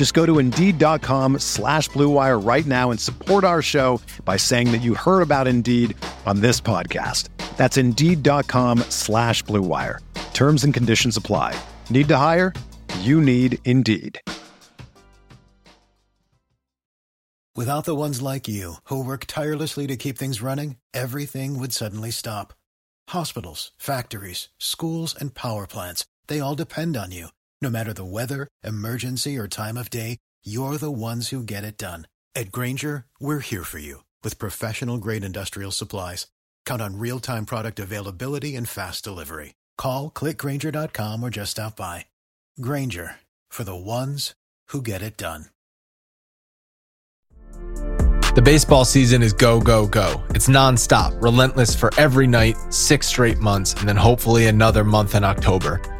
Just go to Indeed.com slash BlueWire right now and support our show by saying that you heard about Indeed on this podcast. That's Indeed.com slash BlueWire. Terms and conditions apply. Need to hire? You need Indeed. Without the ones like you, who work tirelessly to keep things running, everything would suddenly stop. Hospitals, factories, schools, and power plants, they all depend on you. No matter the weather, emergency, or time of day, you're the ones who get it done. At Grainger, we're here for you with professional grade industrial supplies. Count on real time product availability and fast delivery. Call clickgrainger.com or just stop by. Grainger for the ones who get it done. The baseball season is go, go, go. It's nonstop, relentless for every night, six straight months, and then hopefully another month in October.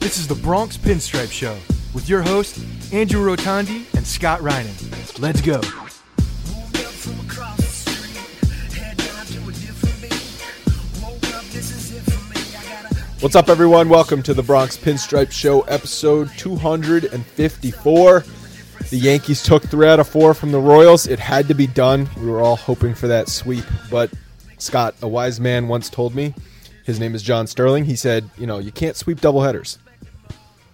This is the Bronx Pinstripe Show with your hosts, Andrew Rotondi and Scott Reinen. Let's go. What's up, everyone? Welcome to the Bronx Pinstripe Show, episode 254. The Yankees took three out of four from the Royals. It had to be done. We were all hoping for that sweep. But, Scott, a wise man once told me, his name is John Sterling, he said, you know, you can't sweep doubleheaders.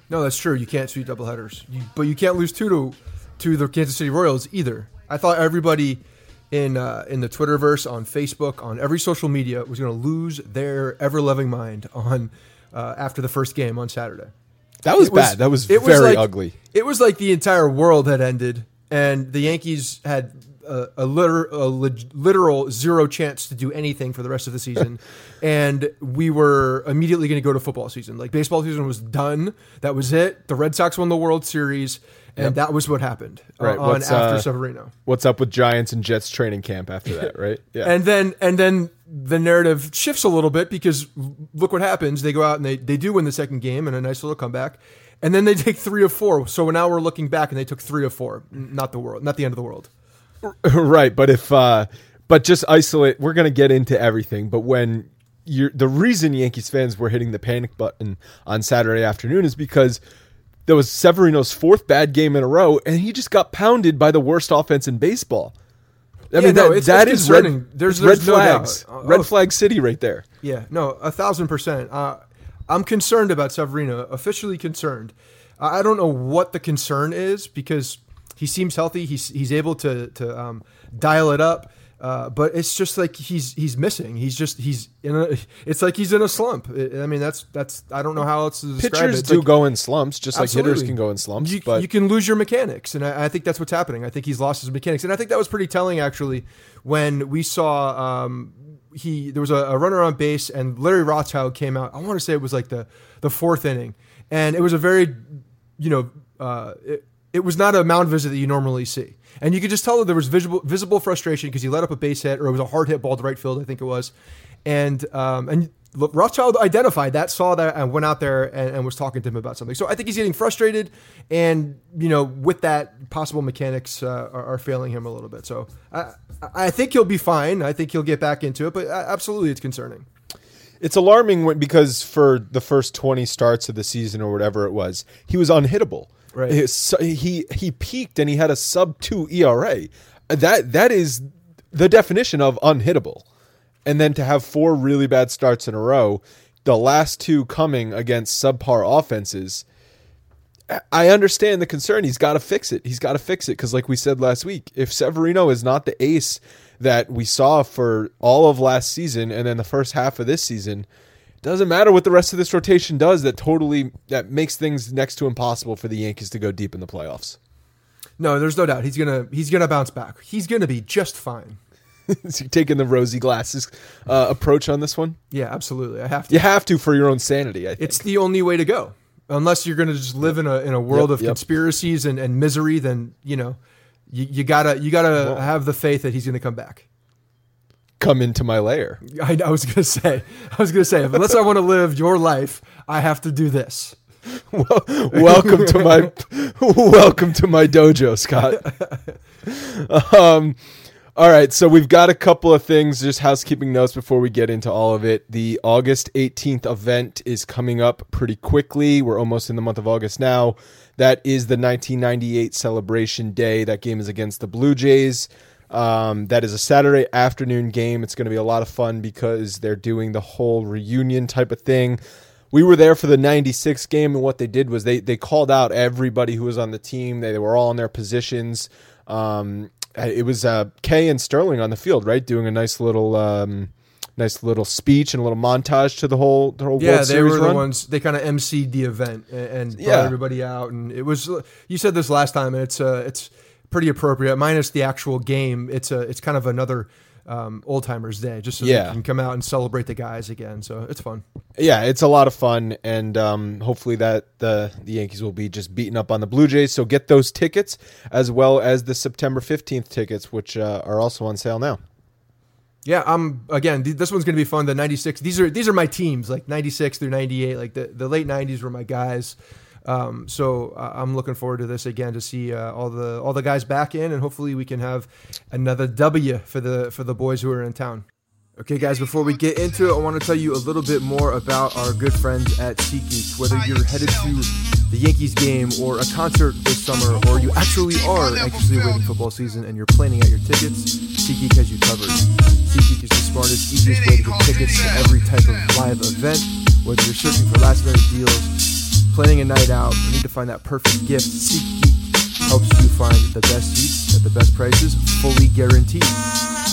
No, that's true. You can't sweep doubleheaders, you, but you can't lose two to to the Kansas City Royals either. I thought everybody in uh, in the Twitterverse, on Facebook, on every social media was going to lose their ever loving mind on uh, after the first game on Saturday. That was, bad. That was very like, ugly. It was like the entire world had ended, and the Yankees had a, a, liter, a literal zero chance to do anything for the rest of the season. and we were immediately going to go to football season. Like baseball season was done. That was it. The Red Sox won the World Series. And yep. that was what happened uh, right. on what's, after uh, Severino. What's up with Giants and Jets training camp after that, right? Yeah. and then and then the narrative shifts a little bit because look what happens. They go out and they, they do win the second game and a nice little comeback. And then they take three of four. So now we're looking back and they took three of four. Not the world, not the end of the world. right, but if uh but just isolate we're going to get into everything, but when you're the reason Yankees fans were hitting the panic button on Saturday afternoon is because there was Severino's fourth bad game in a row and he just got pounded by the worst offense in baseball. I yeah, mean no, that, it's, that it's is red, there's, there's red no flags, uh, red oh, flag city right there. Yeah, no, a thousand percent. Uh, I'm concerned about Severino, officially concerned. I don't know what the concern is because he seems healthy. He's he's able to to um, dial it up. Uh, but it's just like he's he's missing. He's just he's in a. It's like he's in a slump. I mean, that's that's I don't know how else to describe Pitchers it. It's do like- go in slumps, just like hitters can go in slumps. you, but you can lose your mechanics, and I, I think that's what's happening. I think he's lost his mechanics, and I think that was pretty telling actually when we saw um, he there was a, a runner on base, and Larry Rothschild came out. I want to say it was like the the fourth inning, and it was a very you know uh, it, it was not a mound visit that you normally see, and you could just tell that there was visible visible frustration because he let up a base hit or it was a hard hit ball to right field, I think it was, and um, and Rothschild identified that, saw that, and went out there and, and was talking to him about something. So I think he's getting frustrated, and you know, with that, possible mechanics uh, are, are failing him a little bit. So I, I think he'll be fine. I think he'll get back into it, but absolutely, it's concerning. It's alarming because for the first 20 starts of the season or whatever it was, he was unhittable. Right. His He he peaked and he had a sub 2 ERA. That that is the definition of unhittable. And then to have four really bad starts in a row, the last two coming against subpar offenses, I understand the concern. He's got to fix it. He's got to fix it because, like we said last week, if Severino is not the ace that we saw for all of last season and then the first half of this season, doesn't matter what the rest of this rotation does. That totally that makes things next to impossible for the Yankees to go deep in the playoffs. No, there's no doubt he's gonna he's gonna bounce back. He's gonna be just fine. Is he taking the rosy glasses uh, approach on this one? Yeah, absolutely. I have to. You have to for your own sanity. I think. It's the only way to go. Unless you're going to just live in a in a world Yep, of yep. conspiracies and, and misery, then you know you, you gotta you gotta have the faith that he's going to come back. Come into my lair. I, I was going to say, I was going to say, unless I want to live your life, I have to do this. Well, welcome to my welcome to my dojo, Scott. um, all right, so we've got a couple of things, just housekeeping notes before we get into all of it. The August 18th event is coming up pretty quickly. We're almost in the month of August now. That is the 1998 celebration day. That game is against the Blue Jays. Um, that is a Saturday afternoon game. It's going to be a lot of fun because they're doing the whole reunion type of thing we were there for the 96 game and what they did was they they called out everybody who was on the team they, they were all in their positions um, it was uh, Kay and Sterling on the field right doing a nice little um, nice little speech and a little montage to the whole the whole Yeah, World they Series were run. the ones. They kind of emceed the event and, and brought Yeah. everybody out, and it was. You said this last time, and it's uh, it's pretty appropriate. Minus the actual game, it's a it's kind of another um, old timers day, just so Yeah. they can come out and celebrate the guys again. So it's fun. yeah, it's a lot of fun, and um, hopefully that the the Yankees will be just beating up on the Blue Jays. So get those tickets as well as the September 15th tickets, which uh, are also on sale now. Yeah, I'm again. th- This one's gonna be fun. The '96. These are these are my teams, like '96 through '98. Like the, the late '90s were my guys. Um, so uh, I'm looking forward to this again to see uh, all the all the guys back in, and hopefully we can have another W for the for the boys who are in town. Okay, guys, before we get into it, I want to tell you a little bit more about our good friends at SeatGeek. Whether you're headed to the Yankees game or a concert this summer, or you actually are anxiously awaiting football season and you're planning out your tickets, SeatGeek has you covered. SeatGeek is the smartest, easiest way to get tickets to every type of live event. Whether you're searching for last minute deals, planning a night out, or need to find that perfect gift, SeatGeek helps you find the best seats at the best prices, fully guaranteed.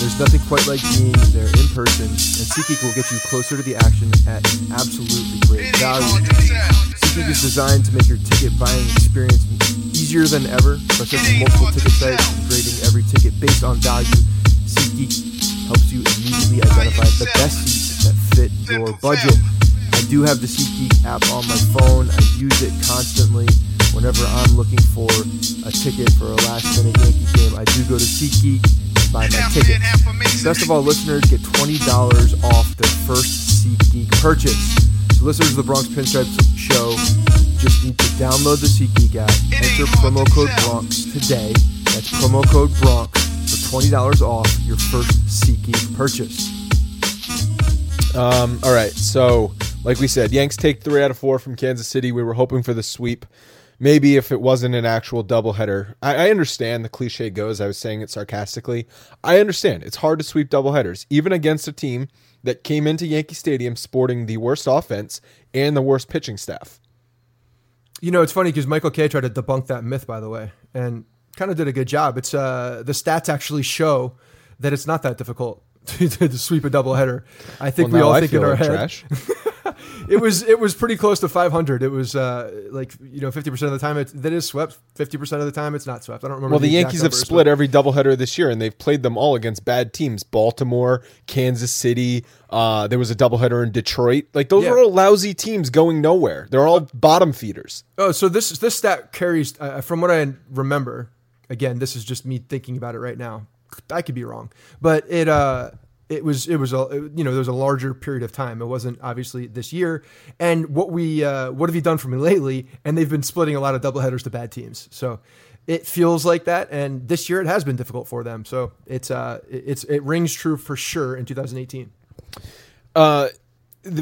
There's nothing quite like being there in person, and SeatGeek will get you closer to the action at absolutely great value. SeatGeek is designed to make your ticket buying experience easier than ever. By searching multiple ticket sites and grading every ticket based on value, SeatGeek helps you immediately identify the best seats that fit your budget. I do have the SeatGeek app on my phone. I use it constantly whenever I'm looking for a ticket for a last minute Yankee game. I do go to SeatGeek and buy my ticket. Best of all, listeners get $20 off their first SeatGeek purchase. So listeners of the Bronx Pinstripes show just need to download the SeatGeek app, enter promo code Bronx today. That's promo code Bronx for $20 off your first SeatGeek purchase. Um, all right. So, like we said, Yanks take three out of four from Kansas City. We were hoping for the sweep. Maybe if it wasn't an actual doubleheader. I, I understand the cliche goes. I was saying it sarcastically. I understand. It's hard to sweep doubleheaders, even against a team that came into Yankee Stadium sporting the worst offense and the worst pitching staff. You know, it's funny because Michael Kay tried to debunk that myth, by the way, and kind of did a good job. It's uh, the stats actually show that it's not that difficult to, to sweep a doubleheader. I think Well, we all I think in our like head trash. it was it was pretty close to 500. It was uh, like you know 50 percent of the time it that is swept. 50 percent of the time it's not swept. I don't remember. Well, the, exact Yankees have numbers, split but- every doubleheader this year, and they've played them all against bad teams: Baltimore, Kansas City. Uh, there was a doubleheader in Detroit. Like those Yeah. are all lousy teams going nowhere. They're all bottom feeders. Oh, so this this stat carries uh, from what I remember. Again, this is just me thinking about it right now. I could be wrong, but it uh it was it was a you know there was a larger period of time. It wasn't obviously this year. And what we uh, what have you done for me lately? And they've been splitting a lot of doubleheaders to bad teams. So it feels like that. And this year it has been difficult for them. So it's uh it's it rings true for sure in 2018. Uh,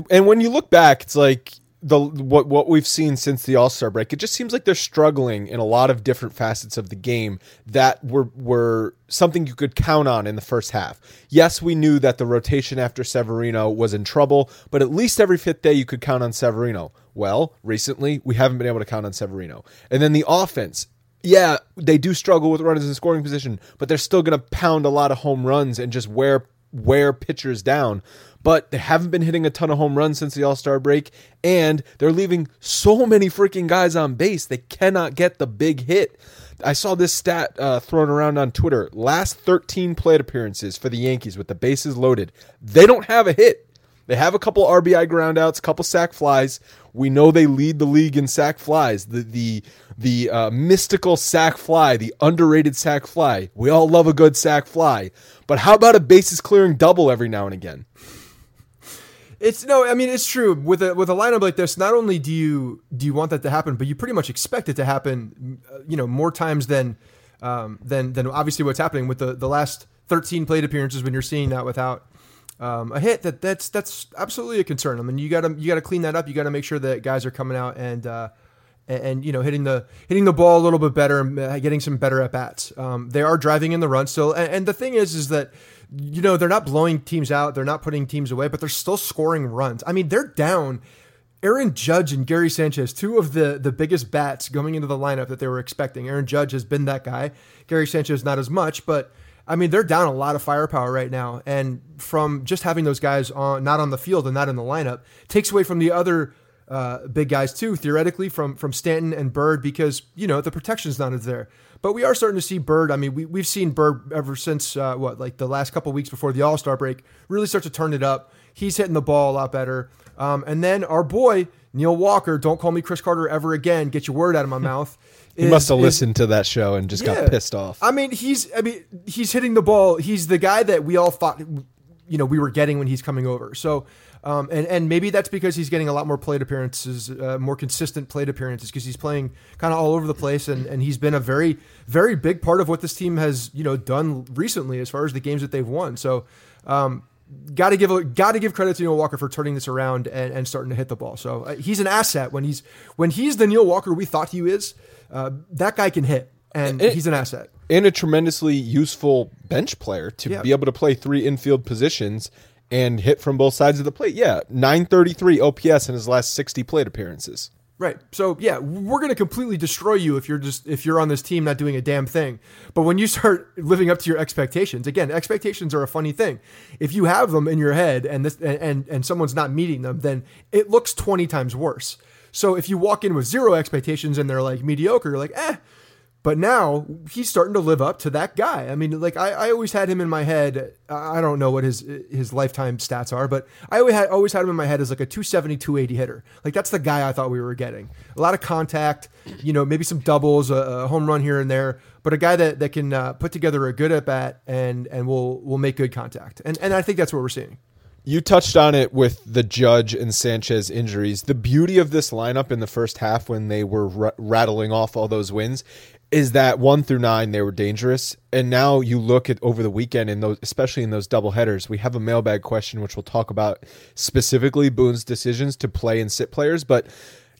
and when you look back, it's like the what what we've seen since the All Star break. It just seems like they're struggling in a lot of different facets of the game that were were something you could count on in the first half. Yes, we knew that the rotation after Severino was in trouble, but at least every fifth day you could count on Severino. Well, recently we haven't been able to count on Severino, and then the offense. Yeah, they do struggle with runners in scoring position, but they're still going to pound a lot of home runs and just wear wear pitchers down. But they haven't been hitting a ton of home runs since the All Star break, and they're leaving so many freaking guys on base. They cannot get the big hit. I saw this stat uh, thrown around on Twitter. Last 13 plate appearances for the Yankees with the bases loaded, they don't have a hit. They have a couple RBI groundouts, a couple sac flies. We know they lead the league in sac flies. The the the uh, mystical sac fly, the underrated sac fly. We all love a good sac fly, but how about a bases clearing double every now and again? It's no, I mean it's true with a with a lineup like this. Not only do you do you want that to happen, but you pretty much expect it to happen. uh, You know, more times than um, than than obviously what's happening with the the last 13 plate appearances when you're seeing that without um, a hit. That that's that's absolutely a concern. I mean, you got to you got to clean that up. You got to make sure that guys are coming out and. Uh, and, and, you know hitting the hitting the ball a little bit better and uh, getting some better at bats. Um, they are driving in the run still, and, and the thing is, is that you know they're not blowing teams out, they're not putting teams away, but they're still scoring runs. I mean, they're down. Aaron Judge and Gary Sanchez, two of the the biggest bats going into the lineup that they were expecting. Aaron Judge has been that guy. Gary Sanchez not as much, but I mean they're down a lot of firepower right now, and from just having those guys on not on the field and not in the lineup takes away from the other uh, big guys too, theoretically from from Stanton and Bird because you know the protection's not as there. But we are starting to see Bird. I mean, we we've seen Bird ever since uh, what like the last couple weeks before the All Star break really start to turn it up. He's hitting the ball a lot better. Um, and then our boy Neil Walker, don't call me Chris Carter ever again. Get your word out of my mouth. He is- must have is- listened to that show and just yeah. got pissed off. I mean, he's I mean he's hitting the ball. He's the guy that we all thought you know we were getting when he's coming over. So um, and and maybe that's because he's getting a lot more plate appearances, uh, more consistent plate appearances because he's playing kind of all over the place and and he's been a very very big part of what this team has you know done recently as far as the games that they've won. So. Um, Got to give a, got to give credit to Neil Walker for turning this around and, and starting to hit the ball. So uh, he's an asset when he's when he's the Neil Walker we thought he is. Uh, that guy can hit, and It- he's an asset. And a tremendously useful bench player to Yeah. be able to play three infield positions and hit from both sides of the plate. Yeah, 933 OPS in his last 60 plate appearances. Right. So yeah, we're going to completely destroy you if you're just if you're on this team not doing a damn thing. But when you start living up to your expectations, again, expectations are a funny thing. If you have them in your head and this and and, and someone's not meeting them, then it looks 20 times worse. So if you walk in with zero expectations and they're like mediocre, you're like, "Eh, but now he's starting to live up to that guy. I mean, like I, I always had him in my head. I don't know what his his lifetime stats are, but I always had always had him in my head as like a 270, 280 hitter. Like that's the guy I thought we were getting. A lot of contact, you know, maybe some doubles, a, a home run here and there, but a guy that that can uh, put together a good at bat and and will will make good contact. And and I think that's what we're seeing. You touched on it with the Judge and Sanchez injuries. The beauty of this lineup in the first half when they were r- rattling off all those wins is that one through nine they were dangerous, and now you look at over the weekend in those, especially in those double headers. We have a mailbag question which we'll talk about specifically Boone's decisions to play and sit players, but.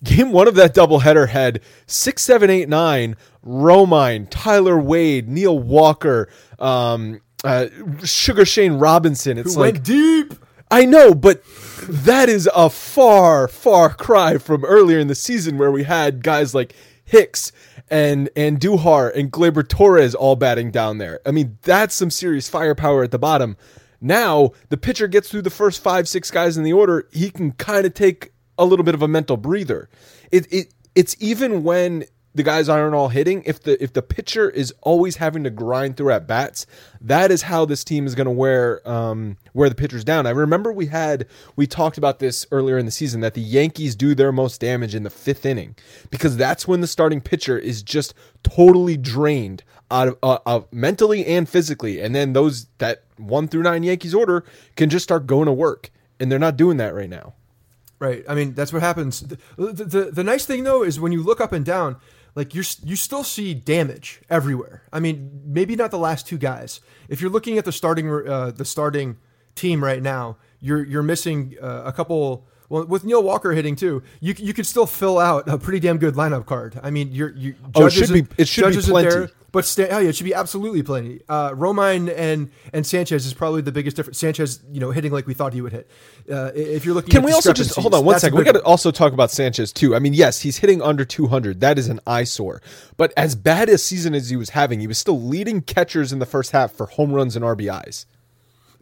Game one of that double header had six, seven, eight, nine. Romine, Tyler Wade, Neil Walker, um, uh, Sugar Shane Robinson. It's Who like deep. I know, but that is a far, far cry from earlier in the season where we had guys like Hicks and and Duhar and Gleyber Torres all batting down there. I mean, that's some serious firepower at the bottom. Now the pitcher gets through the first five, six guys in the order. He can kind of take a little bit of a mental breather. It it it's even when the guys aren't all hitting. If the if the pitcher is always having to grind through at bats, that is how this team is going to wear um, wear the pitchers down. I remember we had we talked about this earlier in the season that the Yankees do their most damage in the fifth inning because that's when the starting pitcher is just totally drained out of, uh, uh, mentally and physically, and then those that one through nine Yankees order can just start going to work, and they're not doing that right now. Right. I mean, that's what happens. The, the, the, the nice thing though is when you look up and down, like you're you still see damage everywhere. I mean, maybe not the last two guys. If you're looking at the starting uh, the starting team right now, you're you're missing uh, a couple. Well, with Neil Walker hitting too, you you could still fill out a pretty damn good lineup card. I mean, you're you. Oh, it should be it should be plenty. There, but sta- oh, yeah, it should be absolutely plenty. Uh, Romine and and Sanchez is probably the biggest difference. Sanchez, you know, hitting like we thought he would hit. Uh, if you're looking, Can at we also just hold on one second? We got to also talk about Sanchez too. I mean, yes, he's hitting under 200. That is an eyesore. But as bad a season as he was having, he was still leading catchers in the first half for home runs and RBIs.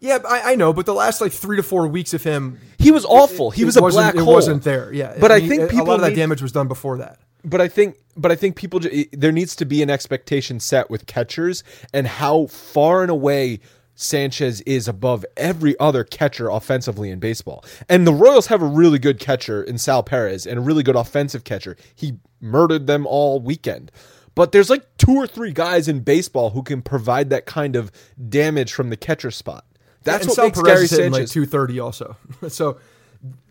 Yeah, I, I know, but the last like three to four weeks of him, He was awful. he it was a black it hole. wasn't there. Yeah, But I mean, think a lot of that need- damage was done before that. But I think, but I think people there needs to be an expectation set with catchers and how far and away Sanchez is above every other catcher offensively in baseball. And the Royals have a really good catcher in Sal Perez and a really good offensive catcher. He murdered them all weekend. But there's like two or three guys in baseball who can provide that kind of damage from the catcher spot. That's and what Sal makes Perez Gary hitting like two thirty also. so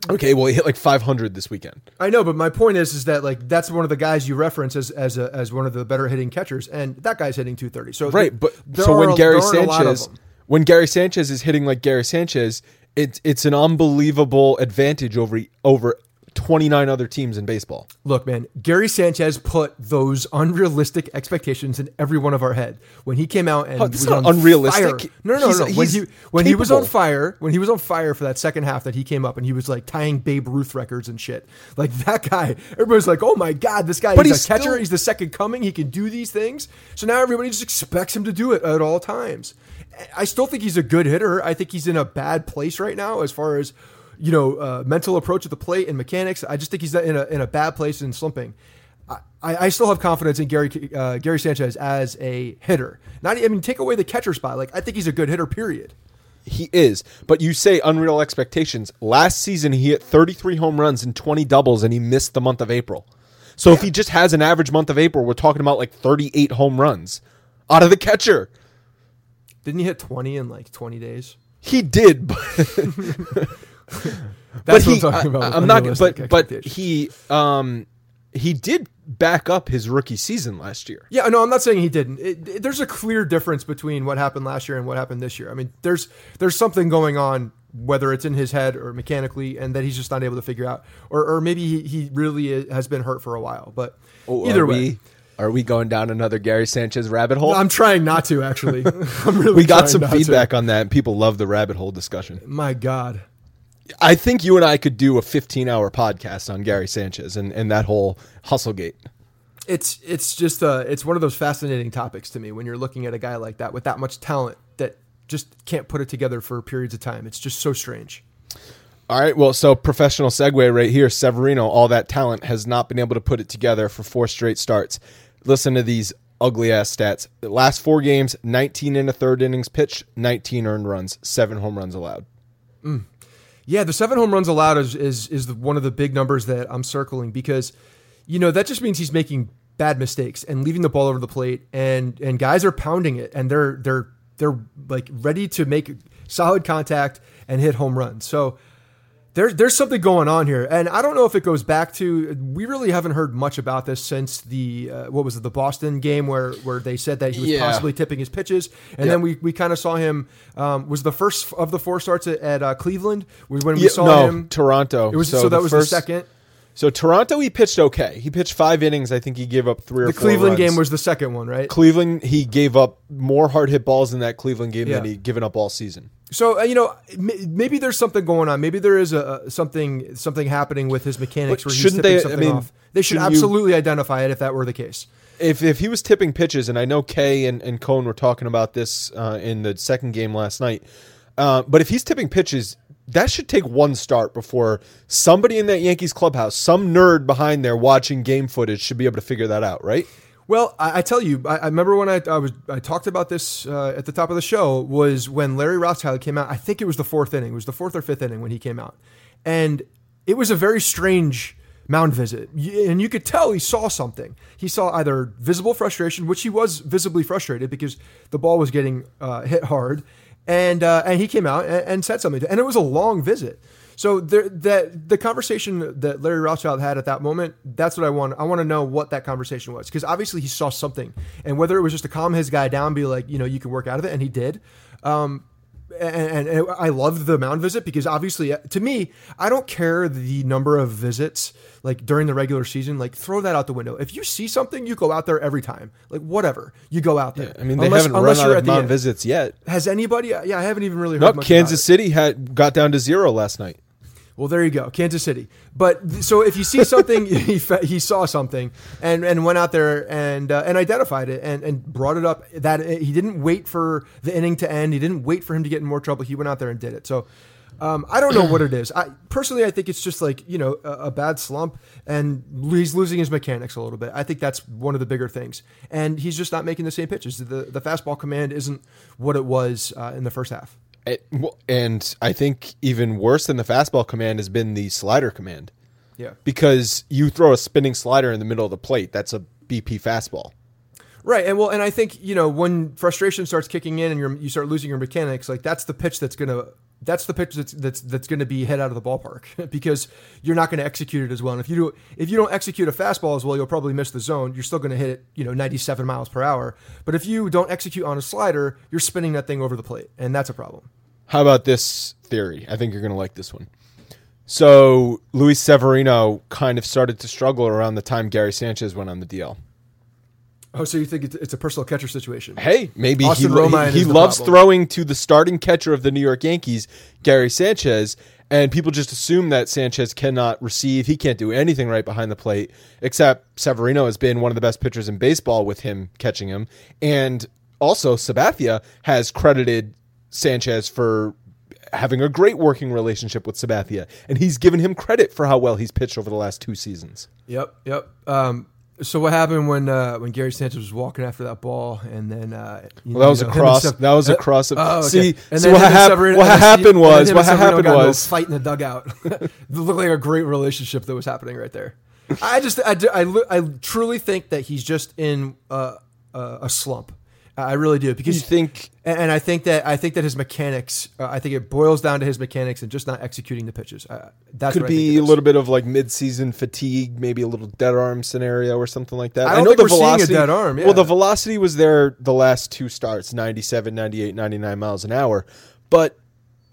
okay, well, he hit like 500 this weekend. I know, but my point is, is that like that's one of the guys you reference as as a, as one of the better hitting catchers, and that guy's hitting two thirty. So Right, but so when are- Gary there aren't a of Sanchez when Gary Sanchez is hitting like Gary Sanchez, it's it's an unbelievable advantage over over 29 other teams in baseball. Look, man, Gary Sanchez put those unrealistic expectations in every one of our head when he came out and Oh, was not on unrealistic. fire. No, no, no, He's- no. When he when he was on fire, when he was on fire for that second half that he came up and he was like tying Babe Ruth records and shit. Like that guy, everybody's like, "Oh my god, this guy! But he's, he's a catcher. he's the second coming. He can do these things." So now everybody just expects him to do it at all times. I still think he's a good hitter. I think he's in a bad place right now as far as you know uh, mental approach at the plate and mechanics. I just think he's in a in a bad place and slumping. I, I still have confidence in Gary uh, Gary Sanchez as a hitter. Not I mean take away the catcher spot. Like I think he's a good hitter. Period. He is, but you say unreal expectations. Last season he hit 33 home runs and 20 doubles and he missed the month of April. So if he just has an average month of April, we're talking about like 38 home runs out of the catcher. Didn't he hit twenty in like twenty days? He did, but but what he, I'm talking about. I, am not, but but he um he did back up his rookie season last year. Yeah, no, I'm not saying he didn't. It, it- there's a clear difference between what happened last year and what happened this year. I mean, there's there's something going on, whether it's in his head or mechanically, and that he's just not able to figure out, or or maybe he, he really i- has been hurt for a while. But either are way, we, are we going down another Gary Sanchez rabbit hole? I'm trying not to actually. I'm really we got some not to. feedback on that, and people love the rabbit hole discussion. My God, I think you and I could do a 15 hour podcast on Gary Sanchez and, and that whole hustlegate. it's it's just uh it's one of those fascinating topics to me when you're looking at a guy like that with that much talent that just can't put it together for periods of time. It's just so strange. All right, well, so professional segue right here. Severino, all that talent, has not been able to put it together for four straight starts. Listen to these ugly ass stats. The last four games 19 in a third innings pitched, 19 earned runs, seven home runs allowed. Yeah, the seven home runs allowed is is is one of the big numbers that I'm circling because, you know, that just means he's making bad mistakes and leaving the ball over the plate, and and guys are pounding it, and they're they're they're like ready to make solid contact and hit home runs. So there's there's something going on here, and I don't know if it goes back to we really haven't heard much about this since the uh, what was it the Boston game where where they said that he was Yeah. possibly tipping his pitches, and Yeah. then we we kind of saw him um, was the first of the four starts at, at uh, Cleveland was when we Yeah, saw no, him. Toronto. It was so, that the was first- the second. So Toronto, he pitched okay. He pitched five innings. I think he gave up three or The four Cleveland runs. game was the second one, right? Cleveland. He gave up more hard hit balls in that Cleveland game than he'd given up all season. So uh, you know, maybe there's something going on. Maybe there is a, something something happening with his mechanics But where he's shouldn't tipping they- I mean, off. They should Shouldn't you- absolutely identify it if that were the case. if if he was tipping pitches, and I know Kay and, and Cone were talking about this uh, in the second game last night, uh, but if he's tipping pitches, that should take one start before somebody in that Yankees clubhouse, some nerd behind there watching game footage, should be able to figure that out, right? Well, I, I tell you, I, I remember when I, I was I talked about this uh, at the top of the show was when Larry Rothschild came out. I think it was the fourth inning. It was the fourth or fifth inning when he came out, and it was a very strange mound visit, and you could tell he saw something. He saw either visible frustration, which he was visibly frustrated because the ball was getting uh, hit hard, and uh, and he came out and, and said something, and it was a long visit. So there, that the conversation that Larry Rothschild had at that moment, that's what I want. I want to know what that conversation was because obviously he saw something, and whether it was just to calm his guy down, be like, you know, you can work out of it, and he did. Um, and, and, I loved the mound visit because obviously, uh, to me, I don't care the number of visits like during the regular season. Like throw that out the window. If you see something, you go out there every time. Like whatever, you go out there. I mean, they Unless- haven't unless run out of mound visits yet. Has anybody? Yeah, I haven't even really heard No, much about Kansas it. City had got down to zero last night. Well, there you go, Kansas City. But so if you see something, he, he saw something and, and went out there and uh, and identified it and, and brought it up. That he didn't wait for the inning to end. He didn't wait for him to get in more trouble. He went out there and did it. So. Um, I don't know what it is. I personally, I think it's just like you know a, a bad slump, and he's losing his mechanics a little bit. I think that's one of the bigger things, and he's just not making the same pitches. The the fastball command isn't what it was uh, in the first half. And I think even worse than the fastball command has been the slider command. Yeah. Because you throw a spinning slider in the middle of the plate, that's a BP fastball. Right, and well, and I think you know when frustration starts kicking in and you're, you start losing your mechanics, like that's the pitch that's gonna that's the pitch that's that's that's gonna be hit out of the ballpark because you're not gonna execute it as well. And if you do if you don't execute a fastball as well, you'll probably miss the zone. You're still gonna hit it, you know, 97 miles per hour. But if you don't execute on a slider, you're spinning that thing over the plate, and that's a problem. How about this theory? I think you're going to like this one. So, Luis Severino kind of started to struggle around the time Gary Sanchez went on the DL. Oh, so you think it's, it's a personal catcher situation? Hey, maybe he, Austin lo- Romine he, he loves problem. throwing to the starting catcher of the New York Yankees, Gary Sanchez, and people just assume that Sanchez cannot receive. He can't do anything right behind the plate, except Severino has been one of the best pitchers in baseball with him catching him. And also, Sabathia has credited Sanchez for having a great working relationship with Sabathia, and he's given him credit for how well he's pitched over the last two seasons. Yep, yep. Um, so what happened when uh, when Gary Sanchez was walking after that ball, and then uh, you Well, that was know, a cross. Sev- That was a cross. Of, oh, okay. See, And then what, hap- Severino- what happened was what happened a was fight in the dugout. it looked like a great relationship that was happening right there. I just I, I, I truly think that he's just in uh, a slump. I really do because You think- and, and I think that I think that his mechanics. Uh, I think it boils down to his mechanics and just not executing the pitches. Uh, that's could I be a little bit of like mid-season fatigue, maybe a little dead arm scenario or something like that. I think we're seeing a dead arm, yeah. Well, the velocity was there the last two starts, 97, 98, 99 miles an hour. But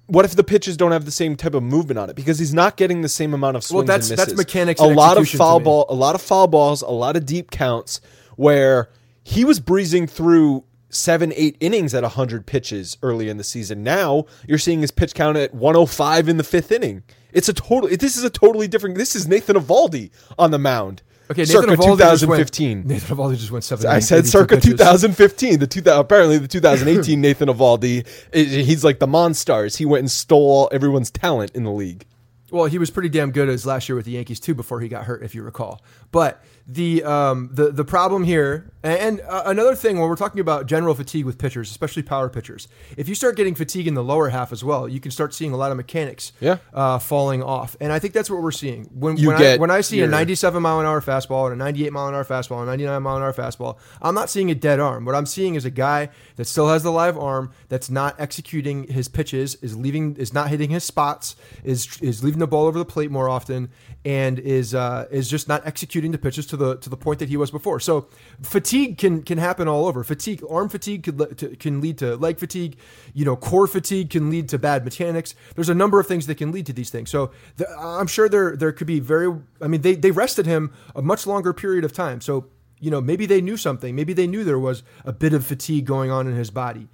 what if the pitches don't have the same type of movement on it because he's not getting the same amount of swings Well, that's- and that's mechanics A lot of foul ball, a lot of foul balls, a lot of deep counts where he was breezing through seven, eight innings at 100 pitches early in the season. Now you're seeing his pitch count at 105 in the fifth inning. It's a total. This is a totally different. This is Nathan Eovaldi on the mound. Okay, circa Nathan just went- 2015. Nathan Eovaldi just went seven. I said circa pitches. 2015. The 2000, apparently the 2018 Nathan Eovaldi. He's like the Monstars. He went and stole everyone's talent in the league. Well, he was pretty damn good as last year with the Yankees too before he got hurt, if you recall. But the um, the the problem here, and, and uh, another thing when we're talking about general fatigue with pitchers, especially power pitchers, if you start getting fatigue in the lower half as well, you can start seeing a lot of mechanics Yeah. uh, falling off, and I think that's what we're seeing when when, I, when I see your- a 97 mile an hour fastball and a 98 mile an hour fastball and a 99 mile an hour fastball. I'm not seeing a dead arm. What I'm seeing is a guy that still has the live arm, that's not executing his pitches, is leaving, is not hitting his spots, is is leaving the ball over the plate more often, and is uh, is just not executing the pitches to the to the point that he was before. So fatigue can can happen all over. Fatigue, arm fatigue could le- to, can lead to leg fatigue. You know, core fatigue can lead to bad mechanics. There's a number of things that can lead to these things. So the, I'm sure there there could be very. I mean, they they rested him a much longer period of time. So you know, maybe they knew something. Maybe they knew there was a bit of fatigue going on in his body.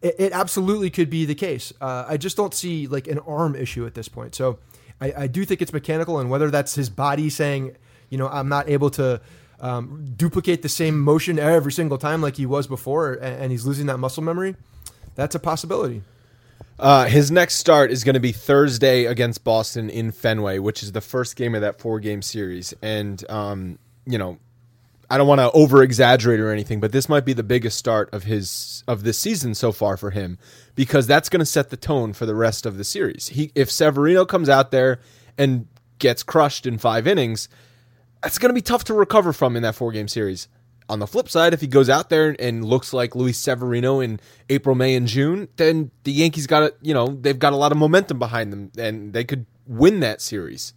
It, it absolutely could be the case. Uh, I just don't see like an arm issue at this point. So I, I do think it's mechanical, and whether that's his body saying, you know, I'm not able to um, duplicate the same motion every single time like he was before, and, and he's losing that muscle memory. That's a possibility. Uh, his next start is going to be Thursday against Boston in Fenway, which is the first game of that four game series. And, um, you know, I don't want to over exaggerate or anything, but this might be the biggest start of his of this season so far for him because that's going to set the tone for the rest of the series. He if Severino comes out there and gets crushed in five innings, that's going to be tough to recover from in that four game series. On the flip side, if he goes out there and looks like Luis Severino in April, May, and June, then the Yankees got it. You know they've got a lot of momentum behind them, and they could win that series.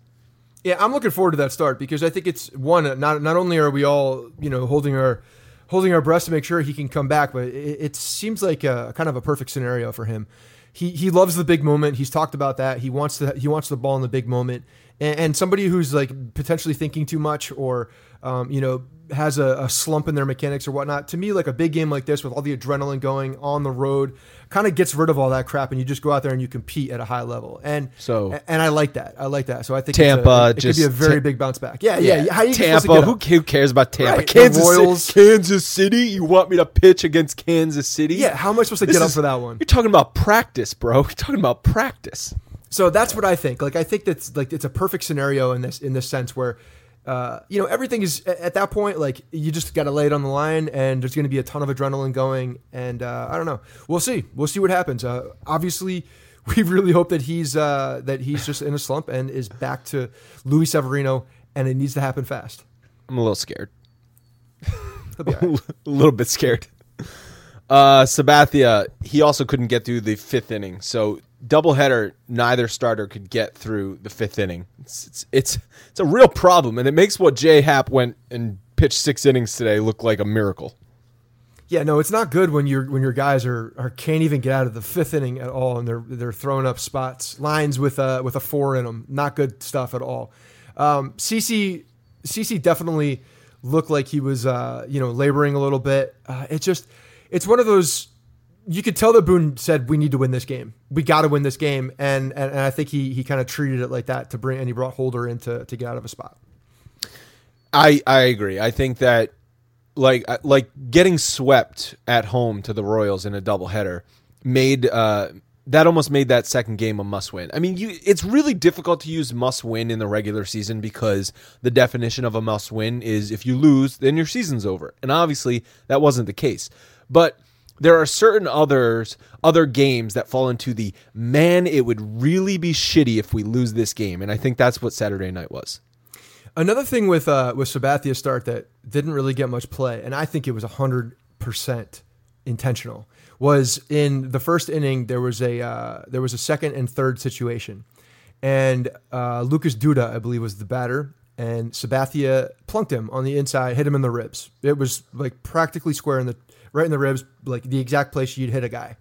Yeah, I'm looking forward to that start because I think it's one. Not not only are we all you know holding our holding our breath to make sure he can come back, but it, it seems like a kind of a perfect scenario for him. He he loves the big moment. He's talked about that. He wants the he wants the ball in the big moment. And, and somebody who's like potentially thinking too much or um, you know has a, a, slump in their mechanics or whatnot. To me, like a big game like this with all the adrenaline going on the road, kind of gets rid of all that crap, and you just go out there and you compete at a high level. And so, and I like that. I like that. So I think Tampa a, it just could be a very big bounce back. Yeah, yeah. yeah. How you Tampa? Who, who, cares about Tampa? Right. Kansas Royals, City, Kansas City. You want me to pitch against Kansas City? Yeah. How am I supposed to this get is, up for that one? You're talking about practice, bro. You're talking about practice. So that's what I think. Like I think that's like it's a perfect scenario in this in this sense where uh, you know, everything is at that point, like you just got to lay it on the line, and there's going to be a ton of adrenaline going. And uh, I don't know. We'll see. We'll see what happens. Uh, obviously, we really hope that he's uh, that he's just in a slump and is back to Luis Severino, and it needs to happen fast. I'm a little scared. right. a little bit scared. Uh, Sabathia, he also couldn't get through the fifth inning, so doubleheader, neither starter could get through the fifth inning. It's, it's, it's it's a real problem, and it makes what J.A. Happ went and pitched six innings today look like a miracle. Yeah, no, it's not good when your when your guys are, are can't even get out of the fifth inning at all, and they're they're throwing up spots lines with a with a four in them. Not good stuff at all. Um, CC CC definitely looked like he was uh, you know laboring a little bit. Uh, it just it's one of those you could tell that Boone said we need to win this game. We got to win this game, and, and and I think he he kind of treated it like that to bring and he brought Holder in to, to get out of a spot. I I agree. I think that like uh, like getting swept at home to the Royals in a doubleheader made uh, that almost made that second game a must win. I mean, you it's really difficult to use must win in the regular season because the definition of a must win is if you lose, then your season's over. And obviously, that wasn't the case. But there are certain others other games that fall into the man it would really be shitty if we lose this game. And i think that's what saturday night was. Another thing with uh with sabathia's start that didn't really get much play and i think it was 100% intentional was in the first inning there was a uh, there was a second and third situation. And uh, lucas duda i believe was the batter and sabathia plunked him on the inside hit him in the ribs. It was like practically square in the right in the ribs, like the exact place you'd hit a guy.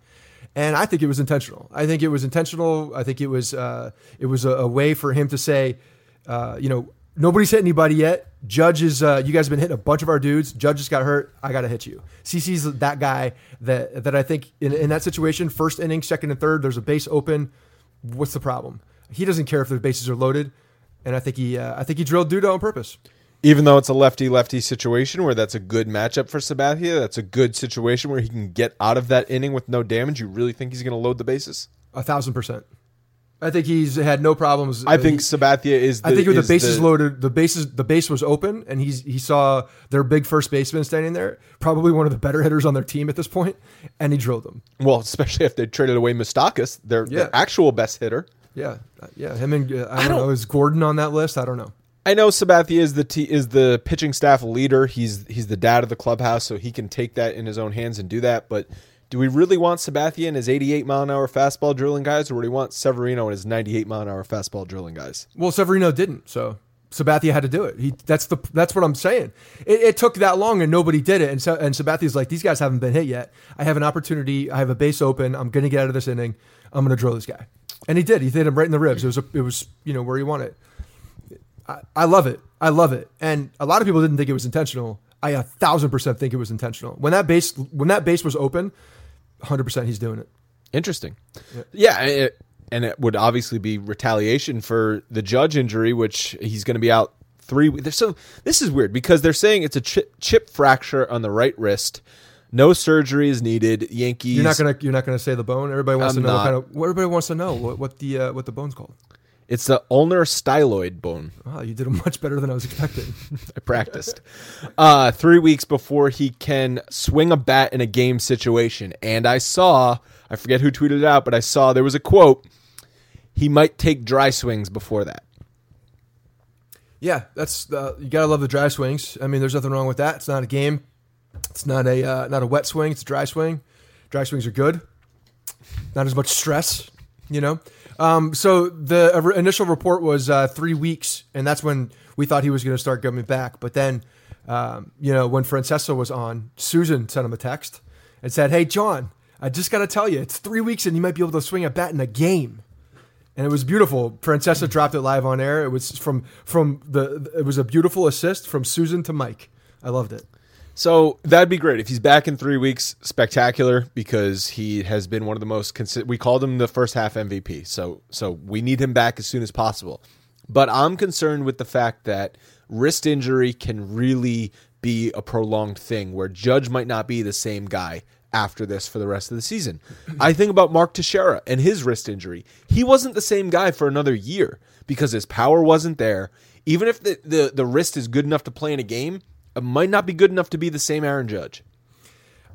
And I think it was intentional. I think it was intentional. I think it was uh, it was a, a, way for him to say, uh, you know, nobody's hit anybody yet. Judge is, uh, you guys have been hitting a bunch of our dudes. Judge just got hurt. I got to hit you. CC's that guy that that I think in, in that situation, first inning, second and third, there's a base open. What's the problem? He doesn't care if the bases are loaded, and I think he uh, I think he drilled Duda on purpose even though it's a lefty lefty situation where that's a good matchup for Sabathia, that's a good situation where he can get out of that inning with no damage. You really think he's going to load the bases? A thousand percent. I think he's had no problems. I think he, Sabathia is. The, I think with the bases the, loaded, the bases the base was open, and he's he saw their big first baseman standing there, probably one of the better hitters on their team at this point, and he drilled them. Well, especially if they traded away Moustakas, their, yeah. their actual best hitter. Yeah, yeah. Him and uh, I, don't I don't know. Is Gordon on that list? I don't know. I know Sabathia is the t- is the pitching staff leader. He's he's the dad of the clubhouse, so he can take that in his own hands and do that. But do we really want Sabathia and his 88 mile an hour fastball drilling guys, or do we want Severino and his 98 mile an hour fastball drilling guys? Well, Severino didn't, so Sabathia had to do it. He that's the that's what I'm saying. It, it took that long and nobody did it, and so and Sabathia's like these guys haven't been hit yet. I have an opportunity. I have a base open. I'm going to get out of this inning. I'm going to drill this guy, and he did. He hit him right in the ribs. It was a, it was you know where he wanted. I, I love it. I love it. And a lot of people didn't think it was intentional. I a thousand percent think it was intentional. When that base when that base was open, hundred percent he's doing it. Interesting. Yeah, yeah it, and it would obviously be retaliation for the judge injury, which he's going to be out three. So this is weird because they're saying it's a chip, chip fracture on the right wrist. No surgery is needed. Yankees. You're not gonna you're not gonna say the bone. Everybody wants I'm to know what kind of. Everybody wants to know what, what the uh, what the bone's called. It's the ulnar styloid bone. Wow, you did much better than I was expecting. I practiced. Uh, three weeks before he can swing a bat in a game situation. And I saw, I forget who tweeted it out, but I saw there was a quote. He might take dry swings before that. yeah, that's uh, you gotta love the dry swings. I mean, there's nothing wrong with that. It's not a game. It's not a uh, not a wet swing. It's a dry swing. Dry swings are good. Not as much stress, you know. Um, so the initial report was uh, three weeks, and that's when we thought he was going to start coming back. But then, um, you know, when Francesa was on, Suzyn sent him a text and said, "Hey, John, I just got to tell you, it's three weeks, and you might be able to swing a bat in a game." and it was beautiful. Francesa dropped it live on air. It was from from the. It was a beautiful assist from Suzyn to Mike. I loved it. So that'd be great if he's back in three weeks. Spectacular because he has been one of the most. Consi- we called him the first half MVP. So so we need him back as soon as possible. But I'm concerned with the fact that wrist injury can really be a prolonged thing where Judge might not be the same guy after this for the rest of the season. I think about Mark Teixeira and his wrist injury. He wasn't the same guy for another year because his power wasn't there. Even if the, the, the wrist is good enough to play in a game, might not be good enough to be the same Aaron Judge.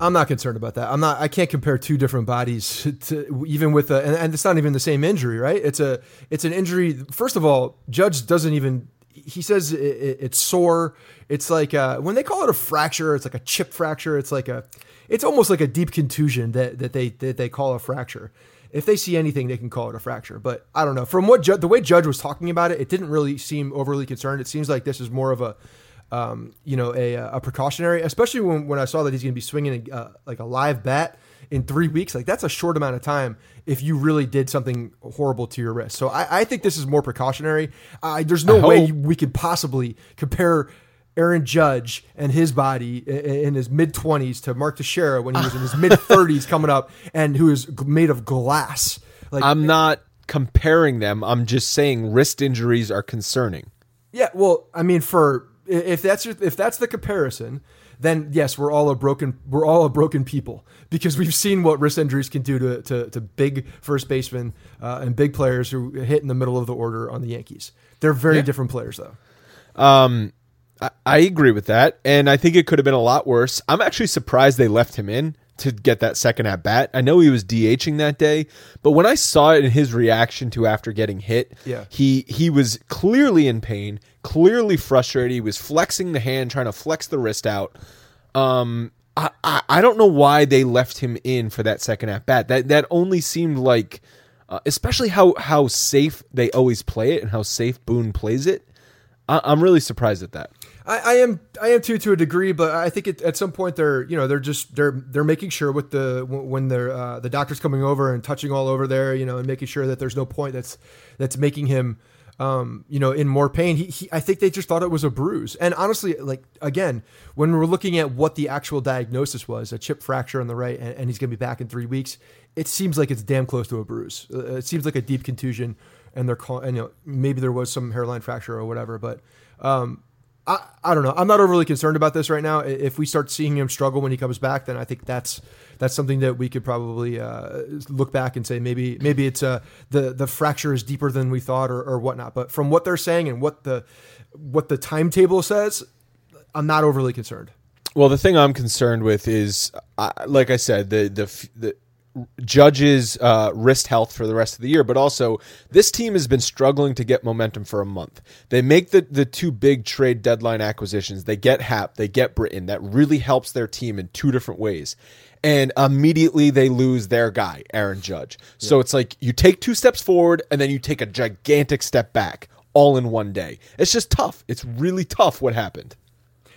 I'm not concerned about that. I'm not. I can't compare two different bodies to even with a, and, and it's not even the same injury, right? It's a it's an injury. First of all, Judge doesn't even. He says it, it, it's sore. It's like uh when they call it a fracture, it's like a chip fracture. It's like a, it's almost like a deep contusion that that they that they call a fracture. If they see anything, they can call it a fracture. But I don't know. From what Ju- the way Judge was talking about it, it didn't really seem overly concerned. It seems like this is more of a um, you know, a, a precautionary, especially when, when I saw that he's going to be swinging a, uh, like a live bat in three weeks. Like that's a short amount of time if you really did something horrible to your wrist. So I, I think this is more precautionary. I, there's no way we could possibly compare Aaron Judge and his body in his mid 20s to Mark Teixeira when he was in his mid 30s coming up and who is made of glass. Like I'm not comparing them. I'm just saying wrist injuries are concerning. Yeah, well, I mean, for if that's if that's the comparison, then yes, we're all a broken we're all a broken people because we've seen what wrist injuries can do to to, to big first basemen uh, and big players who hit in the middle of the order on the Yankees. They're very different players, though. I, I agree with that, and I think it could have been a lot worse. I'm actually surprised they left him in to get that second at bat. I know he was DHing that day, but when I saw it in his reaction to after getting hit, Yeah. he he was clearly in pain, clearly frustrated. He was flexing the hand, trying to flex the wrist out. Um, I, I, I don't know why they left him in for that second at bat. That that only seemed like, uh, especially how how safe they always play it and how safe Boone plays it. I, I'm really surprised at that. I, I am I am too to a degree, but I think it, at some point they're you know they're just they're they're making sure with the when they're uh, the doctor's coming over and touching all over there, you know, and making sure that there's no point that's that's making him um, you know in more pain. He, he I think they just thought it was a bruise, and honestly, like again, when we're looking at what the actual diagnosis was, a chip fracture on the right, and, and he's going to be back in three weeks. It seems like it's damn close to a bruise. Uh, it seems like a deep contusion, and they're call, and you know maybe there was some hairline fracture or whatever, but. Um, I, I don't know. I'm not overly concerned about this right now. If we start seeing him struggle when he comes back, then I think that's that's something that we could probably uh, look back and say maybe maybe it's uh, the the fracture is deeper than we thought or, or whatnot. But from what they're saying and what the what the timetable says, I'm not overly concerned. Well, the thing I'm concerned with is, uh, like I said, the the the Judge's uh, wrist health for the rest of the year, but also this team has been struggling to get momentum for a month. They make the the two big trade deadline acquisitions. They get Happ, they get Britton. That really helps their team in two different ways. And immediately they lose their guy, Aaron Judge. So it's like you take two steps forward and then you take a gigantic step back all in one day. It's just tough. It's really tough what happened.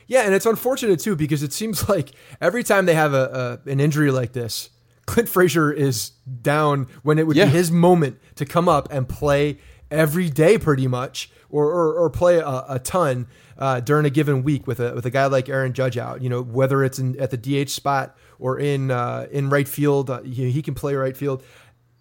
Yeah, and it's unfortunate too because it seems like every time they have a, a an injury like this, Clint Frazier is down when it would Yeah. be his moment to come up and play every day, pretty much, or or, or play a, a ton uh, during a given week with a with a guy like Aaron Judge out. You know, whether it's in at the DH spot or in uh, in right field, uh, he, he can play right field.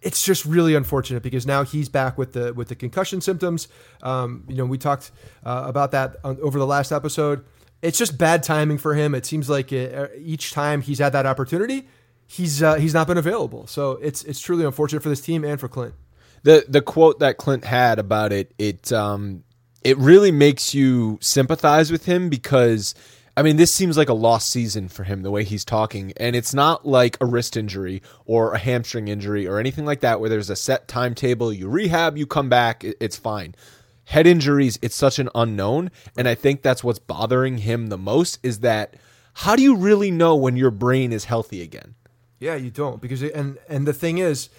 it's just really unfortunate because now he's back with the with the concussion symptoms. Um, you know, we talked uh, about that on, over the last episode. It's just bad timing for him. It seems like it, uh, each time he's had that opportunity, he's uh, he's not been available. So it's it's truly unfortunate for this team and for Clint. The the quote that Clint had about it, it um it really makes you sympathize with him because I mean, this seems like a lost season for him the way he's talking, and it's not like a wrist injury or a hamstring injury or anything like that where there's a set timetable. You rehab, you come back, it's fine. Head injuries, it's such an unknown, and I think that's what's bothering him the most is that how do you really know when your brain is healthy again? Yeah, you don't because and and the thing is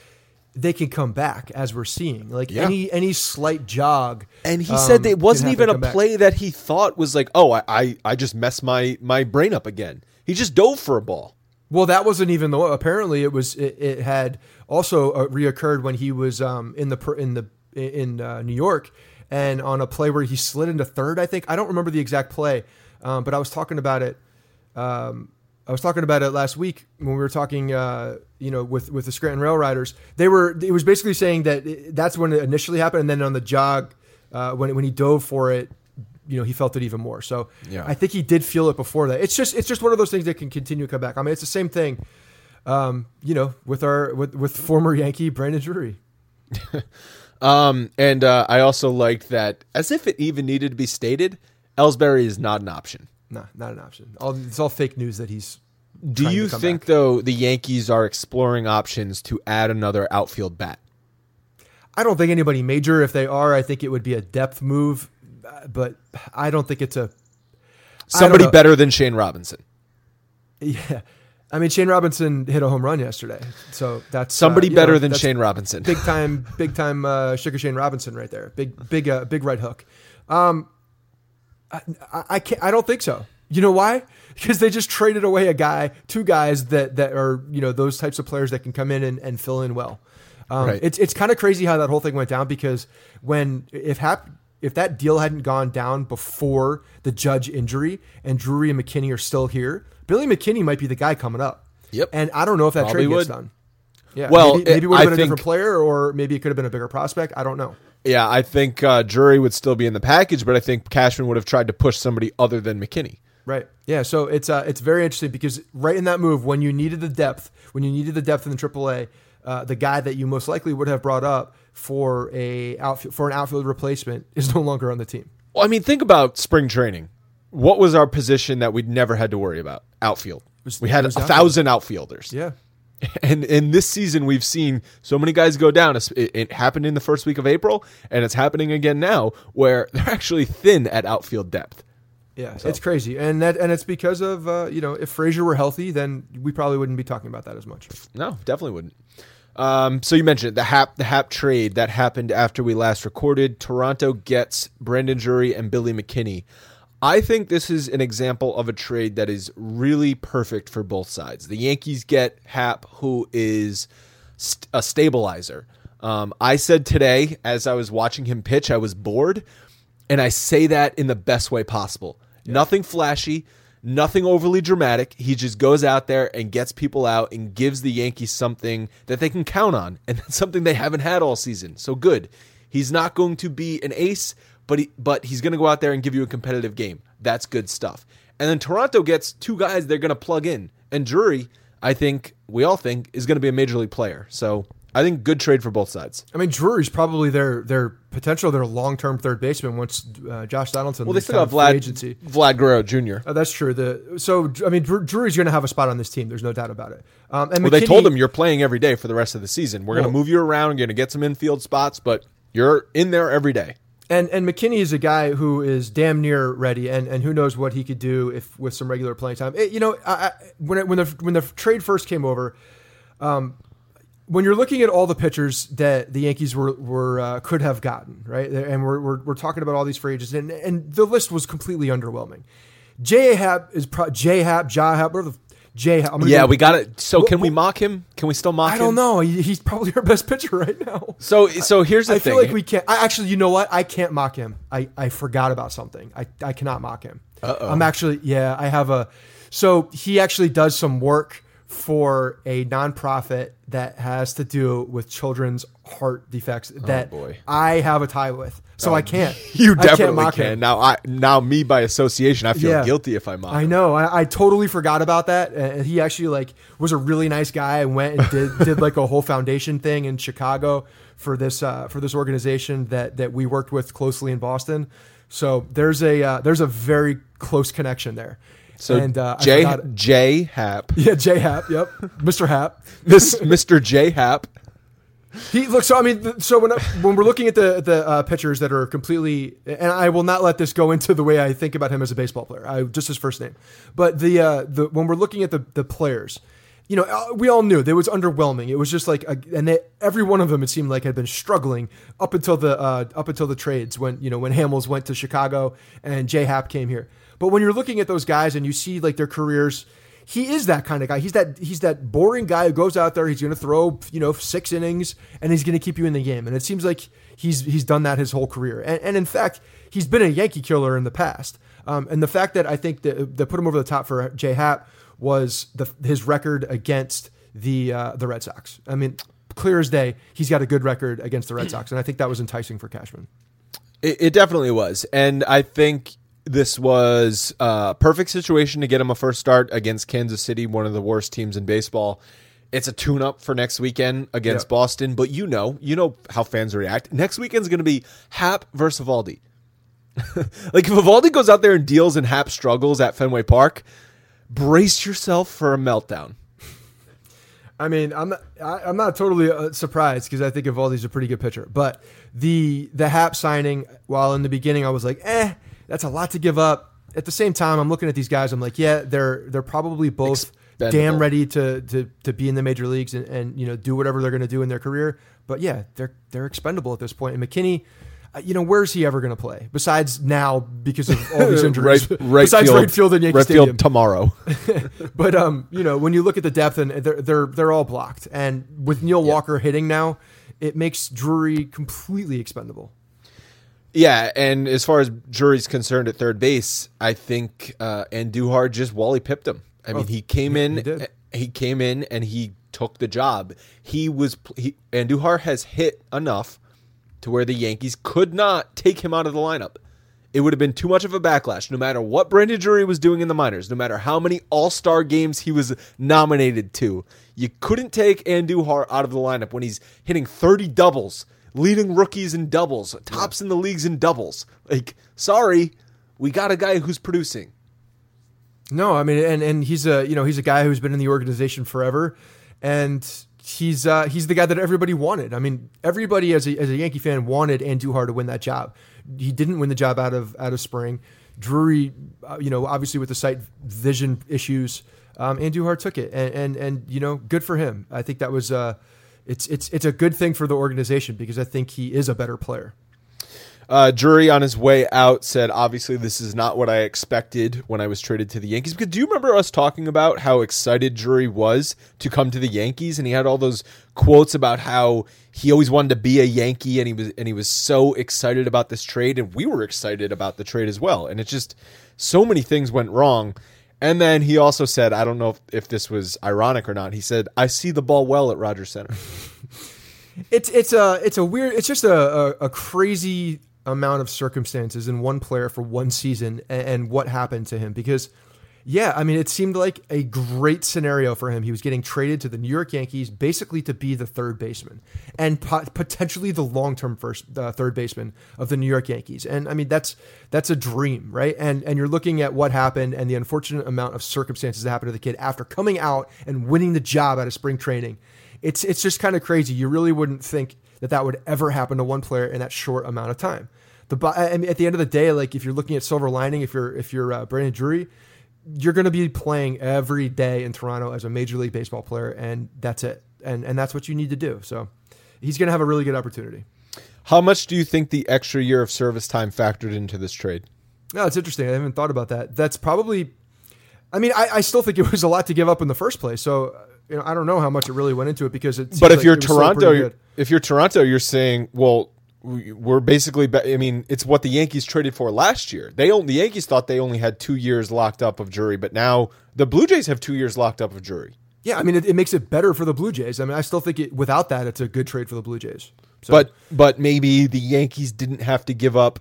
they can come back as we're seeing. Like Yeah. any any slight jog. And he um, said that it wasn't even a come back. play that he thought was like, oh, I, I, I just messed my, my brain up again. He just dove for a ball. Well, that wasn't even the apparently it was it, it had also uh, reoccurred when he was um, in the in the in uh, New York and on a play where he slid into third. I think I don't remember the exact play, um, but I was talking about it. Um, I was talking about it last week when we were talking, uh, you know, with with the Scranton Rail Riders. They were it was basically saying that it, that's when it initially happened, and then on the jog uh, when when he dove for it, you know, he felt it even more. So Yeah. I think he did feel it before that. It's just it's just one of those things that can continue to come back. I mean, it's the same thing, um, you know, with our with with former Yankee Brandon Drury. Um, and uh, I also liked that, as if it even needed to be stated, Ellsbury is not an option. Nah, not an option. All it's all fake news that he's. Do you think, back. though, the Yankees are exploring options to add another outfield bat? I don't think anybody major. If they are, I think it would be a depth move, uh, but I don't think it's a Somebody better than Shane Robinson. Yeah, I mean Shane Robinson hit a home run yesterday, so that's uh, Somebody you better know, than Shane Robinson. Big time, big time, uh, Sugar Shane Robinson right there. Big, big, uh, big right hook. Um, I, I, I can't. I don't think so. You know why? Because they just traded away a guy, two guys that that are you know those types of players that can come in and, and fill in well. Um, Right. It's it's kind of crazy how that whole thing went down because when if Happ if that deal hadn't gone down before the Judge injury and Drury and McKinney are still here, Billy McKinney might be the guy coming up. Yep. And I don't know if that Probably trade gets done. Yeah. Well, maybe, maybe it- would have been a different player, or maybe it could have been a bigger prospect. I don't know. Yeah, I think uh, Drury would still be in the package, but I think Cashman would have tried to push somebody other than McKinney. Right. Yeah. So it's uh, it's very interesting because right in that move, when you needed the depth, when you needed the depth in the AAA, uh, the guy that you most likely would have brought up for a outfield, for an outfield replacement is no longer on the team. Well, I mean, think about spring training. What was our position that we'd never had to worry about? Outfield. Was- we had a outfield. thousand outfielders. Yeah. And in this season, we've seen so many guys go down. It, happened in the first week of April, and it's happening again now, where they're actually thin at outfield depth. Yeah, it's crazy, and that and it's because of uh, you know if Frazier were healthy, then we probably wouldn't be talking about that as much. No, definitely wouldn't. Um, so you mentioned it, the Happ the Happ trade that happened after we last recorded. Toronto gets Brandon Drury and Billy McKinney. I think this is an example of a trade that is really perfect for both sides. The Yankees get Happ, who is st- a stabilizer. Um, I said today, as I was watching him pitch, I was bored, and I say that in the best way possible. Nothing flashy, nothing overly dramatic. He just goes out there and gets people out and gives the Yankees something that they can count on, and that's something they haven't had all season. So good. He's not going to be an ace, but he, but he's going to go out there and give you a competitive game. That's good stuff. And then Toronto gets two guys they're going to plug in, and Drury, I think we all think is going to be a major league player. So I think good trade for both sides. I mean, Drury's probably their their potential their long term third baseman once uh, Josh Donaldson. Well, they still got Vlad agency. Vlad Guerrero Jr. Uh, that's true. The so I mean, Dru- Drury's going to have a spot on this team. There's no doubt about it. Um, and Well, they told him you're playing every day for the rest of the season. We're going Well- to move you around. You're going to get some infield spots, but you're in there every day. And and McKinney is a guy who is damn near ready, and, and who knows what he could do if with some regular playing time. It- you know, I, when it, when the when the trade first came over, um, when you're looking at all the pitchers that the Yankees were were uh, could have gotten right, and we're, we're, we're talking about all these free agents, and and the list was completely underwhelming. J Happ is pro, J Happ, Ja Happ, whatever the J Happ. I'm gonna Yeah, go- we got it. So Well, can we mock him? Can we still mock I him? don't know. He, he's probably our best pitcher right now. So so here's the I thing. I feel like we can't. I actually, you know what? I can't mock him. I, I forgot about something. I, I cannot mock him. Uh-oh. I'm actually, yeah, I have a. So he actually does some work for a nonprofit that has to do with children's heart defects that boy. I have a tie with. So I can't. You I can't definitely mock can. him. Now, I now me by association, I feel Yeah. guilty if I mock. I him. know. I, I totally forgot about that. And he actually like was a really nice guy and went and did did like a whole foundation thing in Chicago for this uh, for this organization that that we worked with closely in Boston. So there's a uh, there's a very close connection there. So and uh, J forgot- J Happ, yeah, J Happ, yep, Mr. Happ. Miss Mr. J Happ. He look so. I mean, so when when we're looking at the the uh, pitchers that are completely, and I will not let this go into the way I think about him as a baseball player. I just his first name, but the uh, the when we're looking at the the players, you know, uh, we all knew it was underwhelming. It was just like, a, and they, every one of them it seemed like had been struggling up until the uh, up until the trades when you know when Hamels went to Chicago and J Happ came here. But when you're looking at those guys and you see like their careers he is that kind of guy. He's that he's that boring guy who goes out there. He's going to throw you know six innings and he's going to keep you in the game. And it seems like he's he's done that his whole career. And, and in fact, he's been a Yankee killer in the past. Um, and the fact that I think that, that put him over the top for J Happ was the, his record against the uh, the Red Sox. I mean, clear as day, he's got a good record against the Red Sox, and I think that was enticing for Cashman. It, it definitely was, and I think this was a perfect situation to get him a first start against Kansas City, one of the worst teams in baseball. It's a tune-up for next weekend against Yep. Boston, but you know, you know how fans react. Next weekend's going to be Happ versus Valdi. like if Valdi goes out there and deals and Happ struggles at Fenway Park, brace yourself for a meltdown. I mean, I'm not, I, I'm not totally uh, surprised because I think Eovaldi's a pretty good pitcher. But the the Happ signing, while in the beginning I was like, eh, that's a lot to give up. At the same time, I'm looking at these guys. I'm like, yeah, they're they're probably both Expendable. damn ready to, to to be in the major leagues and, and you know do whatever they're going to do in their career. But yeah, they're they're expendable at this point. And McKinney, uh, you know, where's he ever going to play besides now because of all these injuries? right, right besides field, right field and Yankee right Stadium. field tomorrow. But um, you know, when you look at the depth and they're they're they're all blocked, and with Neil Walker hitting now, it makes Drury completely expendable. Yeah, and as far as Drury's concerned at third base, I think uh, Andujar just Wally pipped him. I mean, he came in, he he came in, and he took the job. He was he, Andujar has hit enough to where the Yankees could not take him out of the lineup. It would have been too much of a backlash, no matter what Brandon Drury was doing in the minors, no matter how many All Star games he was nominated to. You couldn't take Andujar out of the lineup when he's hitting 30 doubles, leading rookies in doubles, tops in the leagues in doubles. Like, sorry, we got a guy who's producing. No, I mean, and and he's a you know he's a guy who's been in the organization forever, and he's uh, he's the guy that everybody wanted. I mean, everybody as a as a Yankee fan wanted Andujar to win that job. He didn't win the job out of out of spring. Drury, uh, you know, obviously with the sight vision issues, um, Andujar took it, and, and and you know, good for him. I think that was uh, it's it's it's a good thing for the organization because I think he is a better player. Uh, Drury on his way out said, "Obviously, this is not what I expected when I was traded to the Yankees." Because do you remember us talking about how excited Drury was to come to the Yankees, and he had all those quotes about how he always wanted to be a Yankee, and he was and he was so excited about this trade, and we were excited about the trade as well. And it's just so many things went wrong. And then he also said, I don't know if, if this was ironic or not. He said, "I see the ball well at Rogers Center." It's it's a it's a weird it's just a, a, a crazy amount of circumstances in one player for one season and, and what happened to him because yeah I mean it seemed like a great scenario for him he was getting traded to the New York Yankees basically to be the third baseman and po- potentially the long term first uh, third baseman of the New York Yankees and I mean that's that's a dream right and and you're looking at what happened and the unfortunate amount of circumstances that happened to the kid after coming out and winning the job out of spring training it's it's just kind of crazy. You really wouldn't think that that would ever happen to one player in that short amount of time. The I mean, at the end of the day, like if you're looking at silver lining, if you're if you're uh, Brandon Drury, you're going to be playing every day in Toronto as a major league baseball player, and that's it, and and that's what you need to do. So he's going to have a really good opportunity. How much do you think the extra year of service time factored into this trade? No, it's interesting. I haven't thought about that. That's probably. I mean, I, I still think it was a lot to give up in the first place. So you know, I don't know how much it really went into it because it. seems But if like you're it was still Toronto, you're- if you're Toronto, you're saying, well, we- we're basically. I mean, it's what the Yankees traded for last year. They only the Yankees thought they only had two years locked up of Drury, but now the Blue Jays have two years locked up of Drury. Yeah, I mean, it, it makes it better for the Blue Jays. I mean, I still think it, without that, it's a good trade for the Blue Jays. So, But but maybe the Yankees didn't have to give up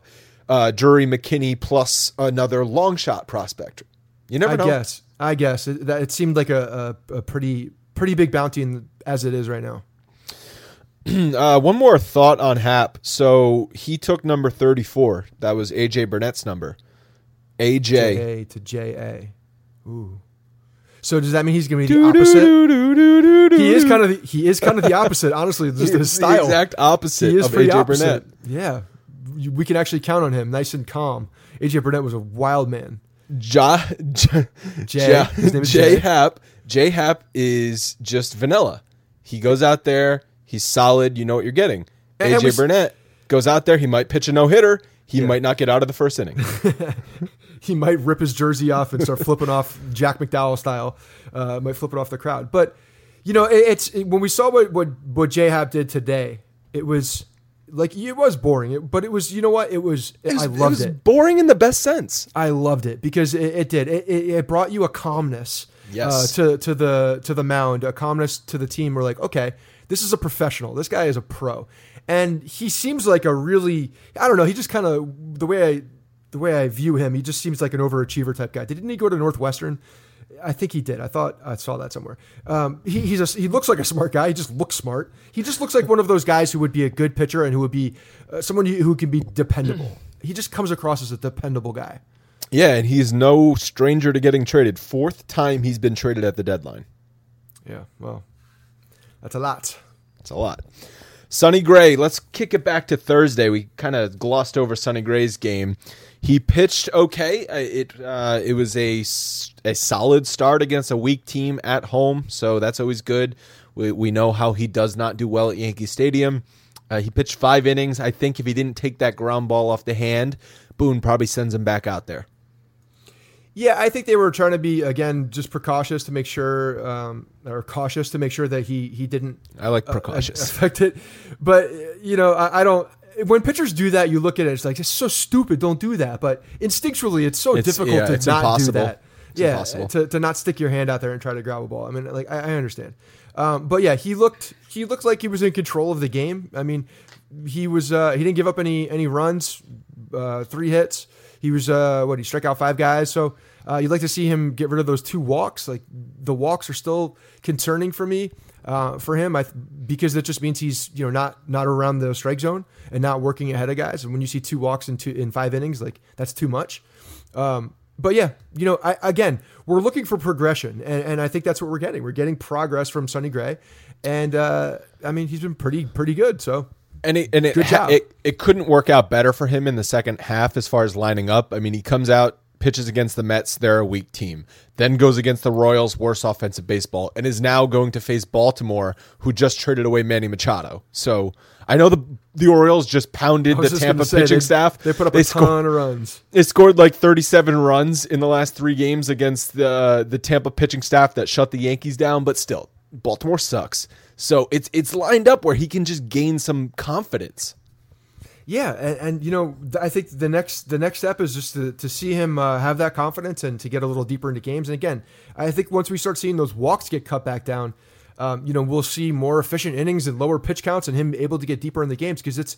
uh, Drury McKinney plus another long shot prospect. You never know. I know. guess, I guess it, that it seemed like a, a, a pretty pretty big bounty in, as it is right now. Uh, one more thought on Happ. So he took number thirty-four. That was AJ Burnett's number. AJ. J A to J A. Ooh. So does that mean he's going to be the opposite? He is kind of the, he is kind of the opposite. Honestly, just his the style. exact opposite he is of AJ opposite. Burnett. Yeah, we can actually count on him. Nice and calm. AJ Burnett was a wild man. Ja, J. Ja- His name is Jay Jay. Happ. Jay Happ is just vanilla. He goes out there. He's solid. You know what you're getting. And- AJ we s- Burnett goes out there. He might pitch a no hitter. He Yeah. might not get out of the first inning. he might rip his jersey off and start flipping off Jack McDowell style. Uh, might flip it off the crowd. But you know, it, it's it- when we saw what what what J Happ did today, it was like it was boring. It, but it was you know what it was. It was, I loved it. it. was boring in the best sense. I loved it because it, did. It, brought you a calmness. Yes. Uh, to to the to the mound, a calmness to the team. We're like, okay, this is a professional. This guy is a pro, and he seems like a really. I don't know. He just kind of the way I the way I view him. He just seems like an overachiever type guy. Didn't he go to Northwestern? I think he did. I thought I saw that somewhere. Um, he, he's a, he looks like a smart guy. He just looks smart. He just looks like one of those guys who would be a good pitcher and who would be uh, someone who who can be dependable. He just comes across as a dependable guy. Yeah, and he's no stranger to getting traded. Fourth time he's been traded at the deadline. Yeah, well, that's a lot. It's a lot. Sonny Gray, let's kick it back to Thursday. We kind of glossed over Sonny Gray's game. He pitched okay. Uh, It uh, it was a, a solid start against a weak team at home, so that's always good. We we know how he does not do well at Yankee Stadium. Uh, he pitched five innings. I think if he didn't take that ground ball off the hand, Boone probably sends him back out there. Yeah, I think they were trying to be again just precautious to make sure, um, or cautious to make sure that he he didn't I like uh, precautious. affect it. But uh, you know, I, I don't. When pitchers do that, you look at it. It's like it's so stupid. Don't do that. But instinctually, it's so It's- difficult yeah, to it's not impossible. do that. It's yeah, impossible. to, to not stick your hand out there and try to grab a ball. I mean, like I, I understand. Um, but yeah, he looked he looked like he was in control of the game. I mean, he was uh, he didn't give up any any runs, uh, three hits. He was uh, what he struck out five guys. So uh, you'd like to see him get rid of those two walks. Like the walks are still concerning for me uh, for him. I because that just means he's you know not not around the strike zone and not working ahead of guys. And when you see two walks in two in five innings, like that's too much. Um, but yeah, you know, I, again, we're looking for progression, and, and I think that's what we're getting. We're getting progress from Sonny Gray, and uh, I mean, he's been pretty pretty good. So And it, and it, it it couldn't work out better for him in the second half as far as lining up. I mean, he comes out, pitches against the Mets, they're a weak team. Then goes against the Royals, worst offensive baseball, and is now going to face Baltimore, who just traded away Manny Machado. So I know the the Orioles just pounded the just Tampa say, pitching they, staff. They put up a scored- ton of runs. they scored like 37 runs in the last three games against the the Tampa pitching staff that shut the Yankees down, but still, Baltimore sucks. So it's it's lined up where he can just gain some confidence. Yeah, and, and you know, I think the next the next step is just to, to see him uh, have that confidence and to get a little deeper into games. And again, I think once we start seeing those walks get cut back down, um, you know, we'll see more efficient innings and lower pitch counts, and him able to get deeper in the games because it's,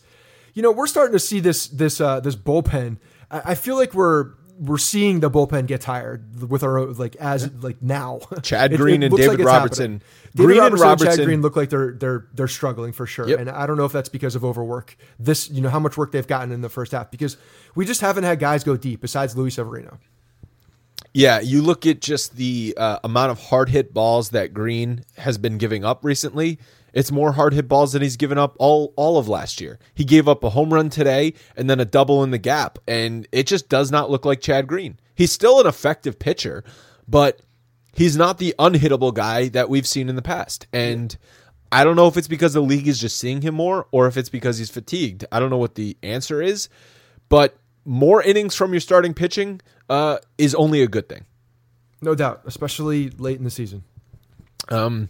you know, we're starting to see this this uh, this bullpen. I, I feel like we're we're seeing the bullpen get tired with our like as like now. Chad Green it and David it's Robertson. David Green and Robertson, Chad Green look like they're they're they're struggling for sure. Yep. And I don't know if that's because of overwork. This, you know, how much work they've gotten in the first half because we just haven't had guys go deep besides Luis Severino. Yeah, you look at just the uh, amount of hard hit balls that Green has been giving up recently. It's more hard hit balls than he's given up all all of last year. He gave up a home run today and then a double in the gap, and it just does not look like Chad Green. He's still an effective pitcher, but he's not the unhittable guy that we've seen in the past. And I don't know if it's because the league is just seeing him more or if it's because he's fatigued. I don't know what the answer is, but more innings from your starting pitching uh, is only a good thing. No doubt, especially late in the season. Um,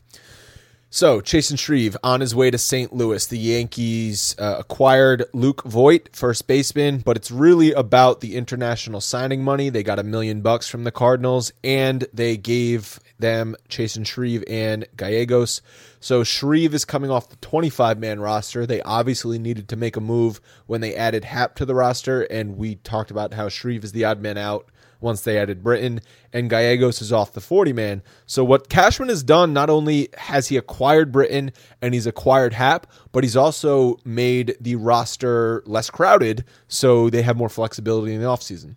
So, Chasen Shreve on his way to St. Louis. The Yankees uh, acquired Luke Voit, first baseman, but it's really about the international signing money. They got a million bucks from the Cardinals, and they gave them Chasen Shreve and Gallegos. So, Shreve is coming off the 25 man roster. They obviously needed to make a move when they added Happ to the roster, and we talked about how Shreve is the odd man out once they added Britton, and Gallegos is off the 40 man. So, what Cashman has done, not only has he acquired Britton and he's acquired Happ, but he's also made the roster less crowded so they have more flexibility in the offseason.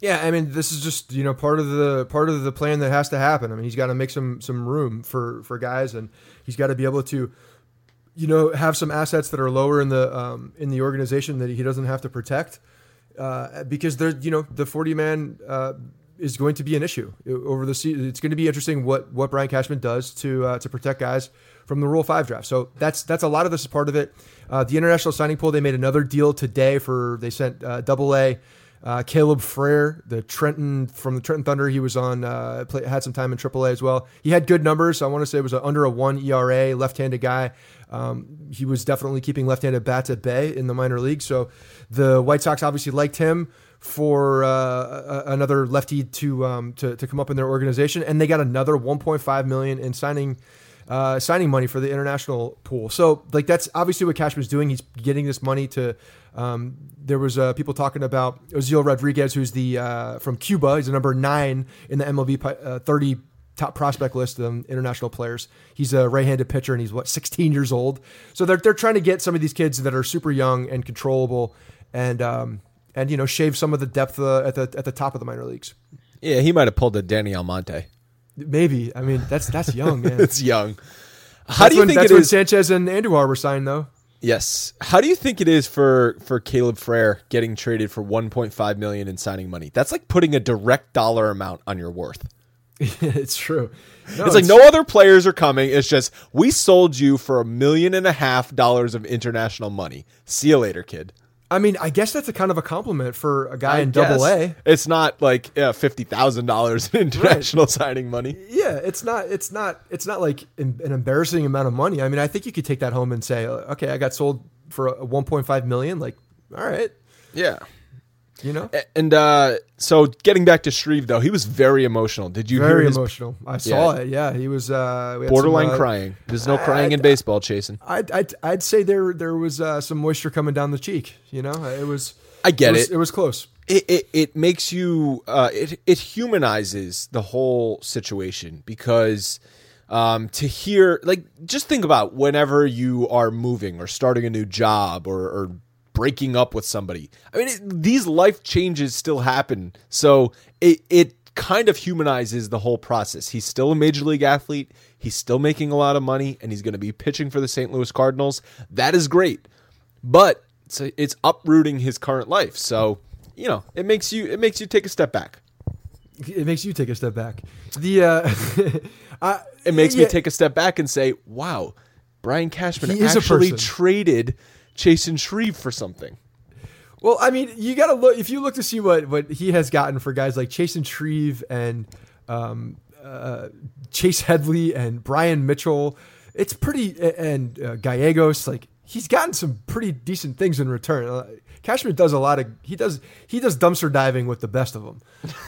Yeah, I mean, this is just you know part of the part of the plan that has to happen. I mean, he's got to make some some room for for guys, and he's got to be able to, you know, have some assets that are lower in the um, in the organization that he doesn't have to protect uh, because there, you know, the 40 man uh, is going to be an issue over the season. It's going to be interesting what what Brian Cashman does to uh, to protect guys from the Rule Five draft. So that's that's a lot of this is part of it. Uh, the international signing pool they made another deal today for they sent uh, Double A. Uh, Caleb Frare, the Trenton from the Trenton Thunder, he was on uh, play, had some time in AAA as well. He had good numbers. I want to say it was a, under a one ERA, left-handed guy. Um, he was definitely keeping left-handed bats at bay in the minor league. So the White Sox obviously liked him for uh, another lefty to, um, to to come up in their organization, and they got another 1.5 million in signing. Uh, signing money for the international pool. So, like, that's obviously what Cashman's doing. He's getting this money to. Um, there was uh, people talking about Osiel Rodriguez, who's the uh, from Cuba. He's the number nine in the MLB uh, 30 top prospect list of international players. He's a right-handed pitcher, and he's what 16 years old. So they're they're trying to get some of these kids that are super young and controllable and um, and you know shave some of the depth uh, at the at the top of the minor leagues. Yeah, he might have pulled a Danny Almonte. Maybe. I mean, that's that's young, man. it's young. How that's do you when, think that's it when is? Sanchez and Andujar were signed, though. Yes. How do you think it is for for Caleb Frare getting traded for 1.5 million in signing money? That's like putting a direct dollar amount on your worth. it's true. No, it's like no other players are coming. It's just we sold you for a million and a half dollars of international money. See you later, kid. I mean, I guess that's a kind of a compliment for a guy I in Double. A. It's not like yeah, fifty thousand dollars in international signing money. Yeah, it's not. It's not. It's not like an an embarrassing amount of money. I mean, I think you could take that home and say, okay, I got sold for a 1.5 million. Like, all right, Yeah. You know, And uh, so getting back to Shreve though, he was very emotional. Did you very hear his emotional. I saw it. Yeah, he was uh, we had borderline some, uh, crying? There's no I- crying in baseball, Chasen. I'd, I'd I'd say there there was uh, some moisture coming down the cheek. You know, it was. I get was, it. It was close. it, it, it makes you uh, it it humanizes the whole situation because um, to hear like just think about whenever you are moving or starting a new job or, or breaking up with somebody. I mean, it, these life changes still happen, so it it kind of humanizes the whole process. He's still a major league athlete. He's still making a lot of money, and he's going to be pitching for the St. Louis Cardinals. That is great, but it's, it's uprooting his current life. So you know, it makes you it makes you take a step back. It makes you take a step back. The uh, I, It makes me take a step back and say, "Wow, Brian Cashman He is a actually traded Chasen Shreve for something." Well, I mean, you got to look if you look to see what what he has gotten for guys like Chasen Shreve and um, uh, Chase Headley and Bryan Mitchell. It's pretty and uh, Gallegos. Like he's gotten some pretty decent things in return. Uh, Cashman does a lot of he does he does dumpster diving with the best of them.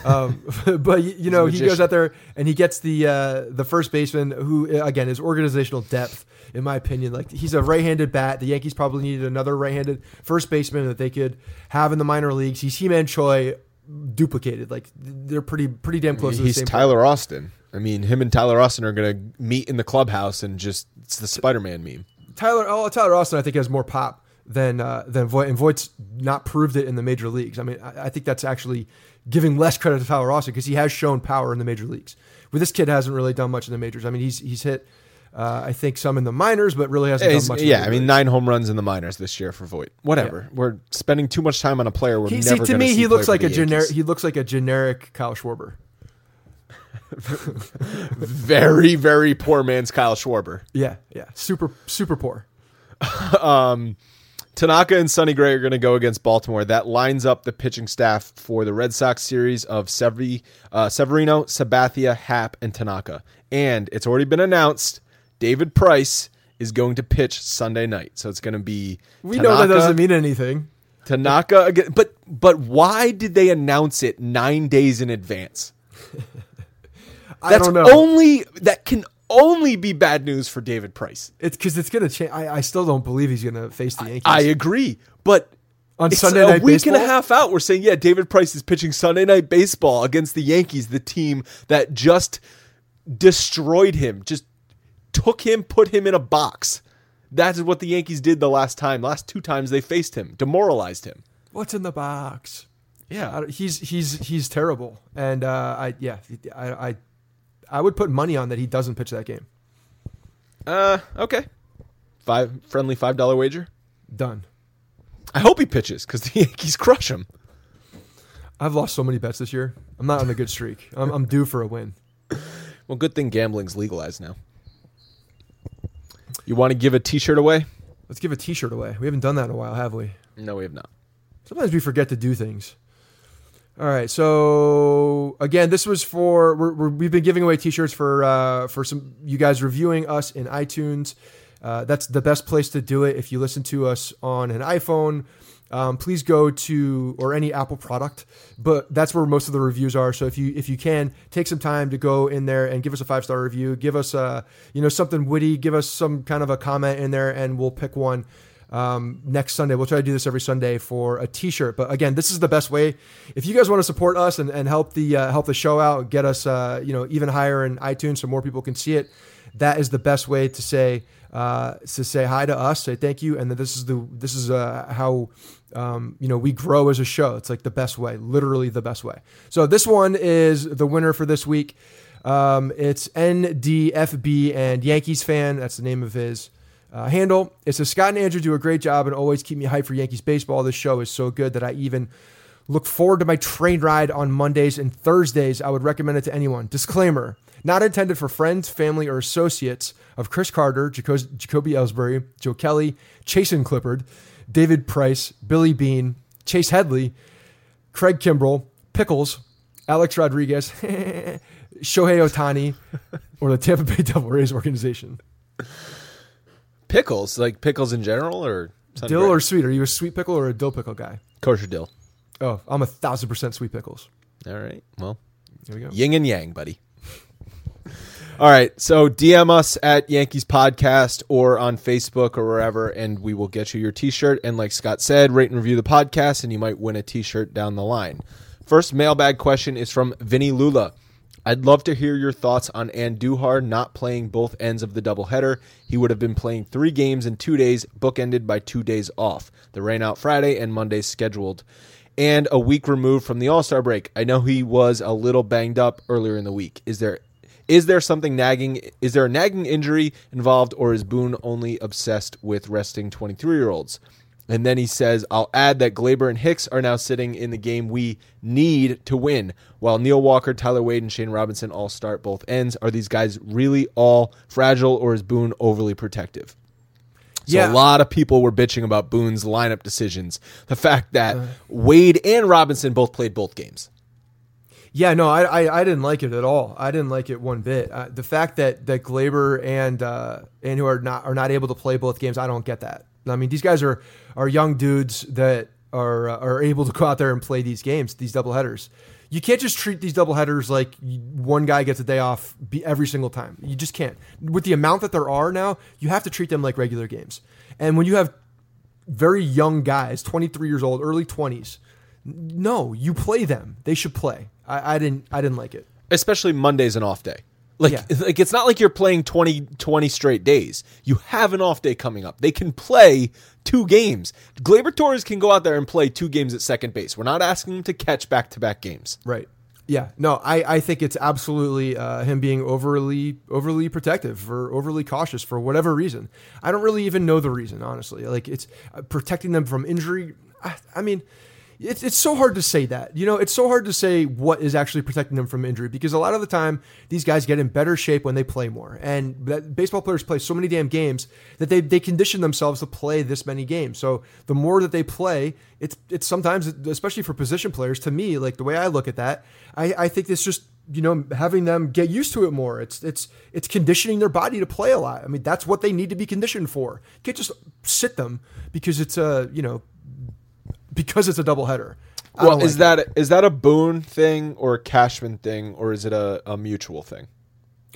Um, but you know he goes out there and he gets the uh, the first baseman who again is organizational depth in my opinion. Like he's a right-handed bat. The Yankees probably needed another right-handed first baseman that they could have in the minor leagues. He's Ji-Man Choi duplicated. Like they're pretty pretty damn close. to the He's Tyler Austin. I mean, him and Tyler Austin are going to meet in the clubhouse and just it's the Spider-Man meme. Tyler, oh, Tyler Austin, I think has more pop than uh, than Voit, and Voit's not proved it in the major leagues. I mean, I, I think that's actually giving less credit to Tyler Austin because he has shown power in the major leagues. But this kid hasn't really done much in the majors. I mean, he's he's hit, uh, I think, some in the minors, but really hasn't Yeah, done much. yeah, I mean, nine home runs in the minors this year for Voit. Whatever. We're spending too much time on a player. We're He, see, never to gonna me, see he looks like a generic. He looks like a generic Kyle Schwarber. very, very poor man's Kyle Schwarber. Yeah, yeah, super super poor. Tanaka and Sonny Gray are going to go against Baltimore. That lines up the pitching staff for the Red Sox series of Severi, uh, Severino, Sabathia, Happ, and Tanaka. And it's already been announced David Price is going to pitch Sunday night. So it's going to be We know that Tanaka- doesn't mean anything. Tanaka again. But but why did they announce it nine days in advance? I That's don't know. only that can only be bad news for David Price. it's because it's gonna change. I, I still don't believe he's gonna face the Yankees I agree, but on it's Sunday a night week and a half out. We're saying, yeah, David Price is pitching Sunday night baseball against the Yankees, the team that just destroyed him, just took him, put him in a box. That is what the Yankees did the last time. Last two times they faced him, demoralized him. What's in the box? Yeah. He's he's he's terrible, and uh, I yeah I, I I would put money on that he doesn't pitch that game. Uh, okay. Five friendly five dollar wager. Done. I hope he pitches because the Yankees crush him. I've lost so many bets this year. I'm not on a good streak. I'm, I'm due for a win. Well, good thing gambling's legalized now. You want to give a T-shirt away? Let's give a T-shirt away. We haven't done that in a while, have we? No, we have not. Sometimes we forget to do things. All right, so again, this was for we're, we're, we've been giving away T-shirts for uh, for some you guys reviewing us in iTunes. Uh, that's the best place to do it. If you listen to us on an iPhone, um, please go to or any Apple product, but that's where most of the reviews are. So if you if you can take some time to go in there and give us a five star review, give us a you know something witty, give us some kind of a comment in there, and we'll pick one um, next Sunday. We'll try to do this every Sunday for a T-shirt. But again, this is the best way. If you guys want to support us and, and help the uh, help the show out, get us uh, you know even higher in iTunes so more people can see it. That is the best way to say uh, to say hi to us, say thank you, and that this is the this is uh, how um, you know we grow as a show. It's like the best way, literally the best way. So this one is the winner for this week. Um, it's NDFB and Yankees fan. That's the name of his uh, handle. It says Scott and Andrew do a great job and always keep me hyped for Yankees baseball. This show is so good that I even look forward to my train ride on Mondays and Thursdays. I would recommend it to anyone. Disclaimer: not intended for friends, family, or associates of Chris Carter, Jaco- Jacoby Ellsbury, Joe Kelly, Chasen Clippard, David Price, Billy Beane, Chase Headley, Craig Kimbrel, Pickles, Alex Rodriguez, Shohei Ohtani, or the Tampa Bay Devil Rays organization. Pickles, like pickles in general, or something Dill or sweet? Are you a sweet pickle or a dill pickle guy? kosher dill. Oh, I'm a thousand percent sweet pickles. All right. Well, Here we go. yin and yang, buddy. All right. So DM us at Yankees Podcast or on Facebook or wherever, and we will get you your t shirt. And like Scott said, rate and review the podcast, and you might win a t shirt down the line. First mailbag question is from Vinny Lula. I'd love to hear your thoughts on Andujar not playing both ends of the doubleheader. He would have been playing three games in two days, bookended by two days off. The rain out Friday and Monday scheduled and a week removed from the All Star break. I know he was a little banged up earlier in the week. Is there is there something nagging? Is there a nagging injury involved, or is Boone only obsessed with resting twenty three year olds? And then he says, I'll add that Gleyber and Hicks are now sitting in the game we need to win. While Neil Walker, Tyler Wade, and Shane Robinson all start both ends, are these guys really all fragile, or is Boone overly protective? So Yeah. a lot of people were bitching about Boone's lineup decisions. The fact that uh. Wade and Robinson both played both games. Yeah, no, I, I, I didn't like it at all. I didn't like it one bit. Uh, the fact that that Gleyber and uh, and who are not are not able to play both games, I don't get that. I mean, these guys are are young dudes that are uh, are able to go out there and play these games, these double headers. You can't just treat these double headers like one guy gets a day off every single time. You just can't. With the amount that there are now, you have to treat them like regular games. And when you have very young guys, 23 years old, early 20s, no, you play them. They should play. I, I didn't. I didn't like it. Especially Monday's an off day. Like, Yeah. like it's not like you're playing 20, 20 straight days. You have an off day coming up. They can play two games. Gleyber Torres can go out there and play two games at second base. We're not asking him to catch back to back games. Right. Yeah. No, I, I think it's absolutely uh, him being overly overly protective or overly cautious for whatever reason. I don't really even know the reason, honestly. Like it's uh, protecting them from injury. I, I mean, it's it's so hard to say that. You know, it's so hard to say what is actually protecting them from injury because a lot of the time these guys get in better shape when they play more. And that baseball players play so many damn games that they they condition themselves to play this many games. So the more that they play, it's it's sometimes especially for position players to me like the way I look at that, I I think it's just you know having them get used to it more. It's it's it's conditioning their body to play a lot. I mean, that's what they need to be conditioned for. You can't just sit them because it's a you know because it's a doubleheader. I Well, don't is like that is that a Boone thing or a Cashman thing, or is it a, a mutual thing?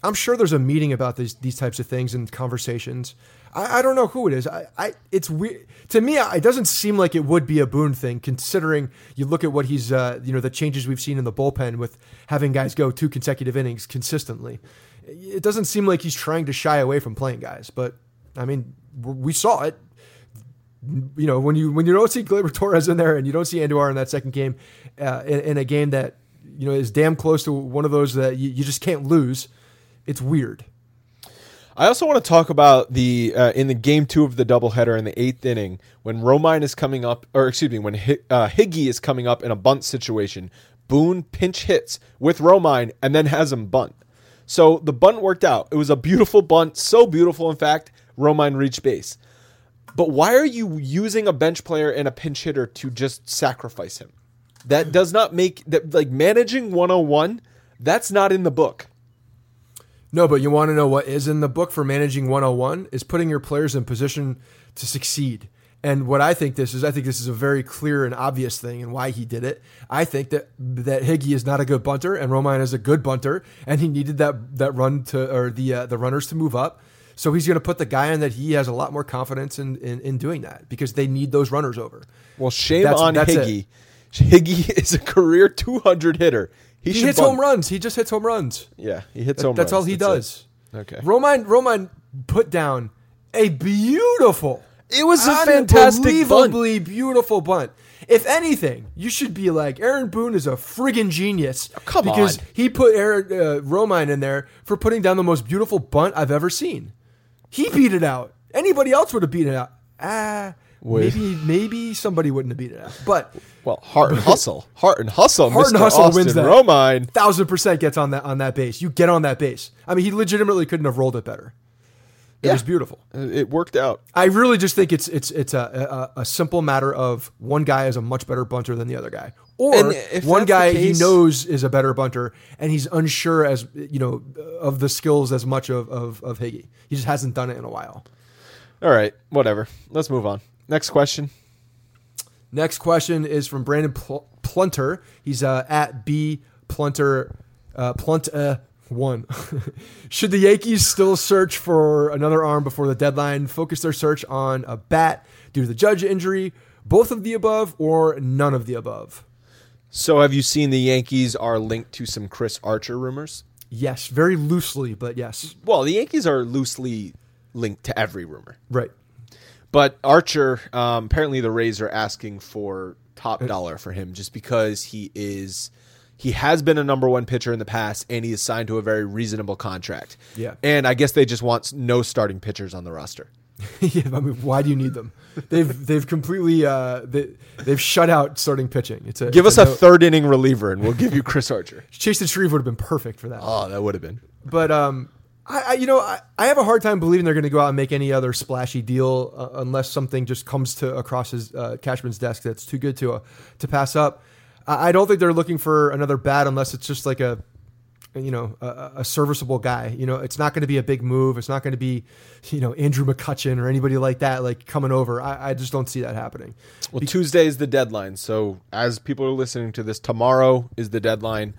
I'm sure there's a meeting about these these types of things and conversations. I, I don't know who it is. I, I it's weird to me. It doesn't seem like it would be a Boone thing, considering you look at what he's uh, you know the changes we've seen in the bullpen with having guys go two consecutive innings consistently. It doesn't seem like he's trying to shy away from playing guys, but I mean w- we saw it. You know when you when you don't see Gleyber Torres in there and you don't see Andujar in that second game, uh, in, in a game that you know is damn close to one of those that you, you just can't lose. It's weird. I also want to talk about the uh, in the game two of the doubleheader in the eighth inning when Romine is coming up, or excuse me, when Hi- uh, Higgy is coming up in a bunt situation. Boone pinch hits with Romine and then has him bunt. So the bunt worked out. It was a beautiful bunt, so beautiful in fact, Romine reached base. But why are you using a bench player and a pinch hitter to just sacrifice him? That does not make that like managing 101. That's not in the book. No, but you want to know what is in the book for managing 101 is putting your players in position to succeed. And what I think this is, I think this is a very clear and obvious thing and why he did it. I think that that Higgy is not a good bunter and Romine is a good bunter, and he needed that that run to or the uh, the runners to move up. So he's going to put the guy in that he has a lot more confidence in, in in doing that because they need those runners over. Well, shame That's- on that's Higgy. Higgy is a career 200 hitter. He, He hits bunt. home runs. He just hits home runs. Yeah, he hits That- home that's runs. all he That's does. it. Okay. Romine Romine put down a beautiful It was a fantastic bunt. beautiful bunt. If anything, you should be like Aaron Boone is a friggin' genius. Oh, come because on. he put Aaron uh, Romine in there for putting down the most beautiful bunt I've ever seen. He beat it out. Anybody else would have beat it out. Ah, maybe maybe somebody wouldn't have beat it out. But Well, heart and hustle. Heart and hustle. Heart and hustle Austin wins that. Romine. thousand percent gets on that on that base. You get on that base. I mean, he legitimately couldn't have rolled it better. It Yeah. was beautiful. Uh, It worked out. I really just think it's it's it's a, a a simple matter of one guy is a much better bunter than the other guy, or one guy the he knows is a better bunter and he's unsure as you know of the skills as much of of, of Higgy. He just hasn't done it in a while. All right, whatever. Let's move on. Next question. Next question is from Brandon Pl- Plunter. He's uh, at B Plunter uh, Plunt uh, one. Should the Yankees still search for another arm before the deadline? Focus their search on a bat due to the Judge injury, both of the above, or none of the above? So, have you seen the Yankees are linked to some Chris Archer rumors? Yes, very loosely, but yes, Well, the Yankees are loosely linked to every rumor. right. But Archer, um, apparently the Rays are asking for top dollar for him just because he is he has been a number one pitcher in the past and he is signed to a very reasonable contract. Yeah. And I guess they just want no starting pitchers on the roster. yeah, I mean, why do you need them? They've they've completely uh, they, they've shut out starting pitching. It's a Give it's us a no- third inning reliever and we'll give you Chris Archer. Chasen Shreve would have been perfect for that. Oh, that would have been. But um, I, I you know I, I have a hard time believing they're going to go out and make any other splashy deal uh, unless something just comes to across his uh, Cashman's desk that's too good to uh, to pass up. I, I don't think they're looking for another bat unless it's just like a you know a, a serviceable guy. You know, it's not going to be a big move. It's not going to be you know Andrew McCutchen or anybody like that like coming over. I, I just don't see that happening. Well, Tuesday is the deadline. So as people are listening to this, tomorrow is the deadline.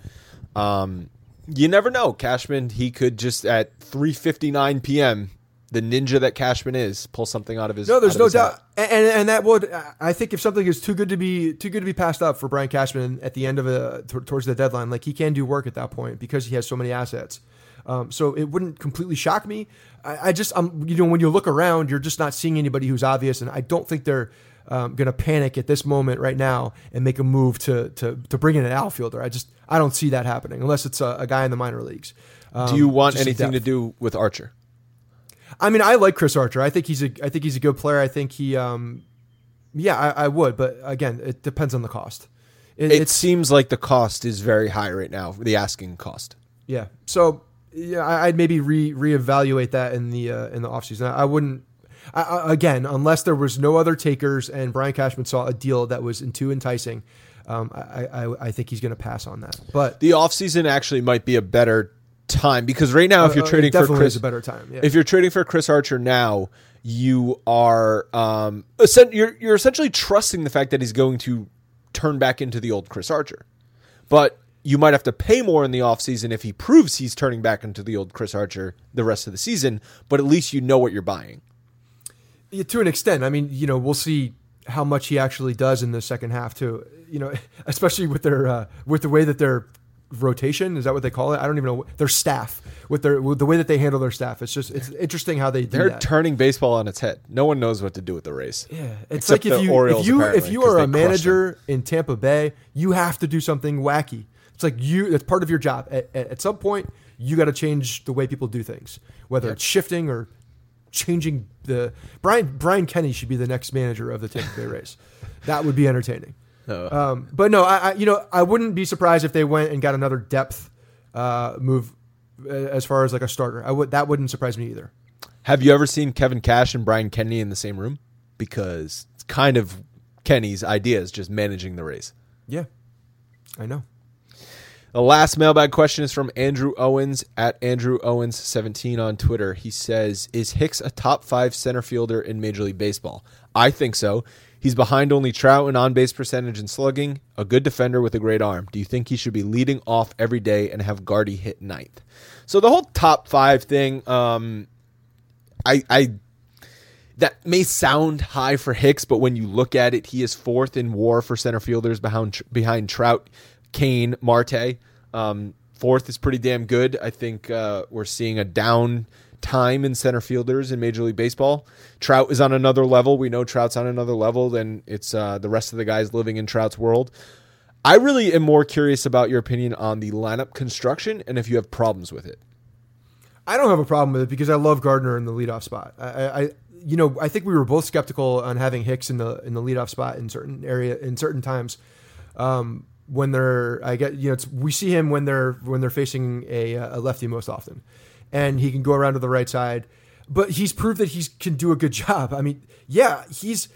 Um, you never know. Cashman, he could just at 3:59 p.m. The ninja that Cashman is, pull something out of his. No, there's no doubt, and, and and that would I think if something is too good to be too good to be passed up for Brian Cashman at the end of a t- towards the deadline, like he can do work at that point because he has so many assets. Um, so it wouldn't completely shock me. I, I just um you know when you look around, you're just not seeing anybody who's obvious, and I don't think they're um, going to panic at this moment right now and make a move to to to bring in an outfielder. I just I don't see that happening unless it's a, a guy in the minor leagues. Um, Do you want anything to do with Archer? I mean, I like Chris Archer. I think he's a I think he's a good player. I think he um yeah, I, I would, but again, it depends on the cost. It, It seems like the cost is very high right now. The asking cost. yeah. So yeah, I'd maybe re reevaluate that in the uh, in the offseason. I, wouldn't I, I, again unless there was no other takers and Brian Cashman saw a deal that was too enticing. um, I, I I think he's going to pass on that. But The offseason actually might be a better time because right now, if you're uh, trading for Chris, a better time. Yeah. if you're trading for Chris Archer now, you are um, you're you're essentially trusting the fact that he's going to turn back into the old Chris Archer. But you might have to pay more in the offseason if he proves he's turning back into the old Chris Archer the rest of the season, but at least you know what you're buying. Yeah, to an extent. I mean, you know, we'll see how much he actually does in the second half too. You know, especially with their uh, with the way that their rotation is that what they call it? I don't even know their staff with their with the way that they handle their staff. It's just it's interesting how they do They're that. turning baseball on its head. No one knows what to do with the Rays. Yeah, it's like if you Orioles, if you if you are a manager in Tampa Bay, you have to do something wacky. It's like you it's part of your job. At, at, at some point, you got to change the way people do things, whether it's shifting or changing the Brian Brian Kenny should be the next manager of the Tampa Bay Rays. That would be entertaining. Um, but no, I, I you know I wouldn't be surprised if they went and got another depth uh, move uh, as far as like a starter. I would that wouldn't surprise me either. Have you ever seen Kevin Cash and Brian Kenny in the same room? Because it's kind of Kenny's idea is just managing the Rays. Yeah, I know. The last mailbag question is from Andrew Owens at Andrew Owens 17 on Twitter. He says, "Is Hicks a top 5 center fielder in Major League Baseball?" I think so. He's behind only Trout in on-base percentage and slugging, a good defender with a great arm. Do you think he should be leading off every day and have Gardy hit ninth? So the whole top 5 thing um I I that may sound high for Hicks, but when you look at it, he is fourth in WAR for center fielders behind behind Trout, Cain, Marte. Um, fourth is pretty damn good. I think uh, we're seeing a down time in center fielders in Major League Baseball. Trout is on another level. We know Trout's on another level than it's uh, the rest of the guys living in Trout's world. I really am more curious about your opinion on the lineup construction and if you have problems with it. I don't have a problem with it because I love Gardner in the leadoff spot. I, I, you know, I think we were both skeptical on having Hicks in the in the leadoff spot in certain area in certain times. Um, when they're, I get, you know, we see him when they're when they're facing a, a lefty most often, and he can go around to the right side. But he's proved that he can do a good job. I mean, yeah, he's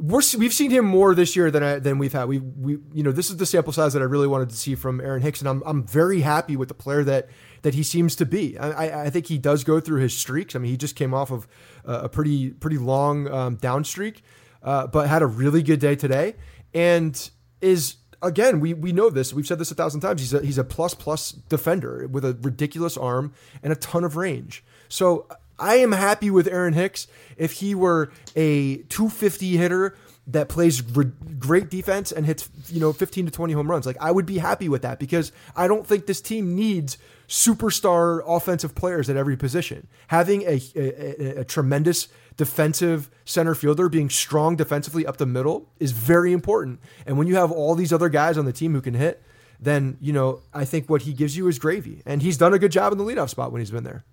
we're, we've seen him more this year than I, than we've had. We we you know this is the sample size that I really wanted to see from Aaron Hicks, and I'm I'm very happy with the player that that he seems to be. I, I- think he does go through his streaks. I mean, he just came off of a pretty pretty long um, down streak, uh, but had a really good day today, and is again we we know this. We've said this a thousand times. He's a he's a plus plus defender with a ridiculous arm and a ton of range. So I am happy with Aaron Hicks. If he were a 250 hitter that plays re- great defense and hits, you know, 15 to 20 home runs, like I would be happy with that because I don't think this team needs superstar offensive players at every position. Having a, a, a- a tremendous defensive center fielder being strong defensively up the middle is very important. And when you have all these other guys on the team who can hit, then, you know, I think what he gives you is gravy. And he's done a good job in the leadoff spot when he's been there.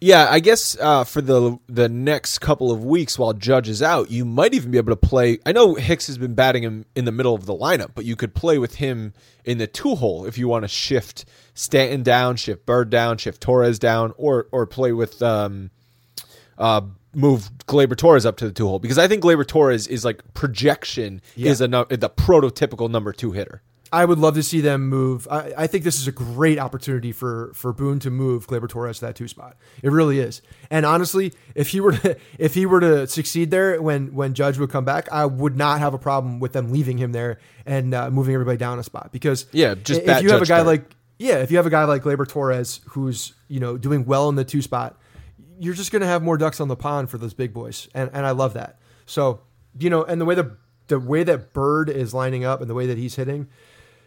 Yeah, I guess uh, for the the next couple of weeks while Judge is out, you might even be able to play. I know Hicks has been batting him in the middle of the lineup, but you could play with him in the two hole if you want to shift Stanton down, shift Bird down, shift Torres down, or or play with um, uh, move Gleyber Torres up to the two hole because I think Gleyber Torres is like projection is a nu- the prototypical number two hitter. I would love to see them move. I, I think this is a great opportunity for for Boone to move Gleyber Torres to that two spot. It really is. And honestly, if he were to if he were to succeed there when when Judge would come back, I would not have a problem with them leaving him there and uh, moving everybody down a spot because Yeah, just if you have a guy third. like yeah, if you have a guy like Glaber Torres who's you know doing well in the two spot, you're just going to have more ducks on the pond for those big boys, and and I love that. So you know, and the way the the way that Bird is lining up and the way that he's hitting,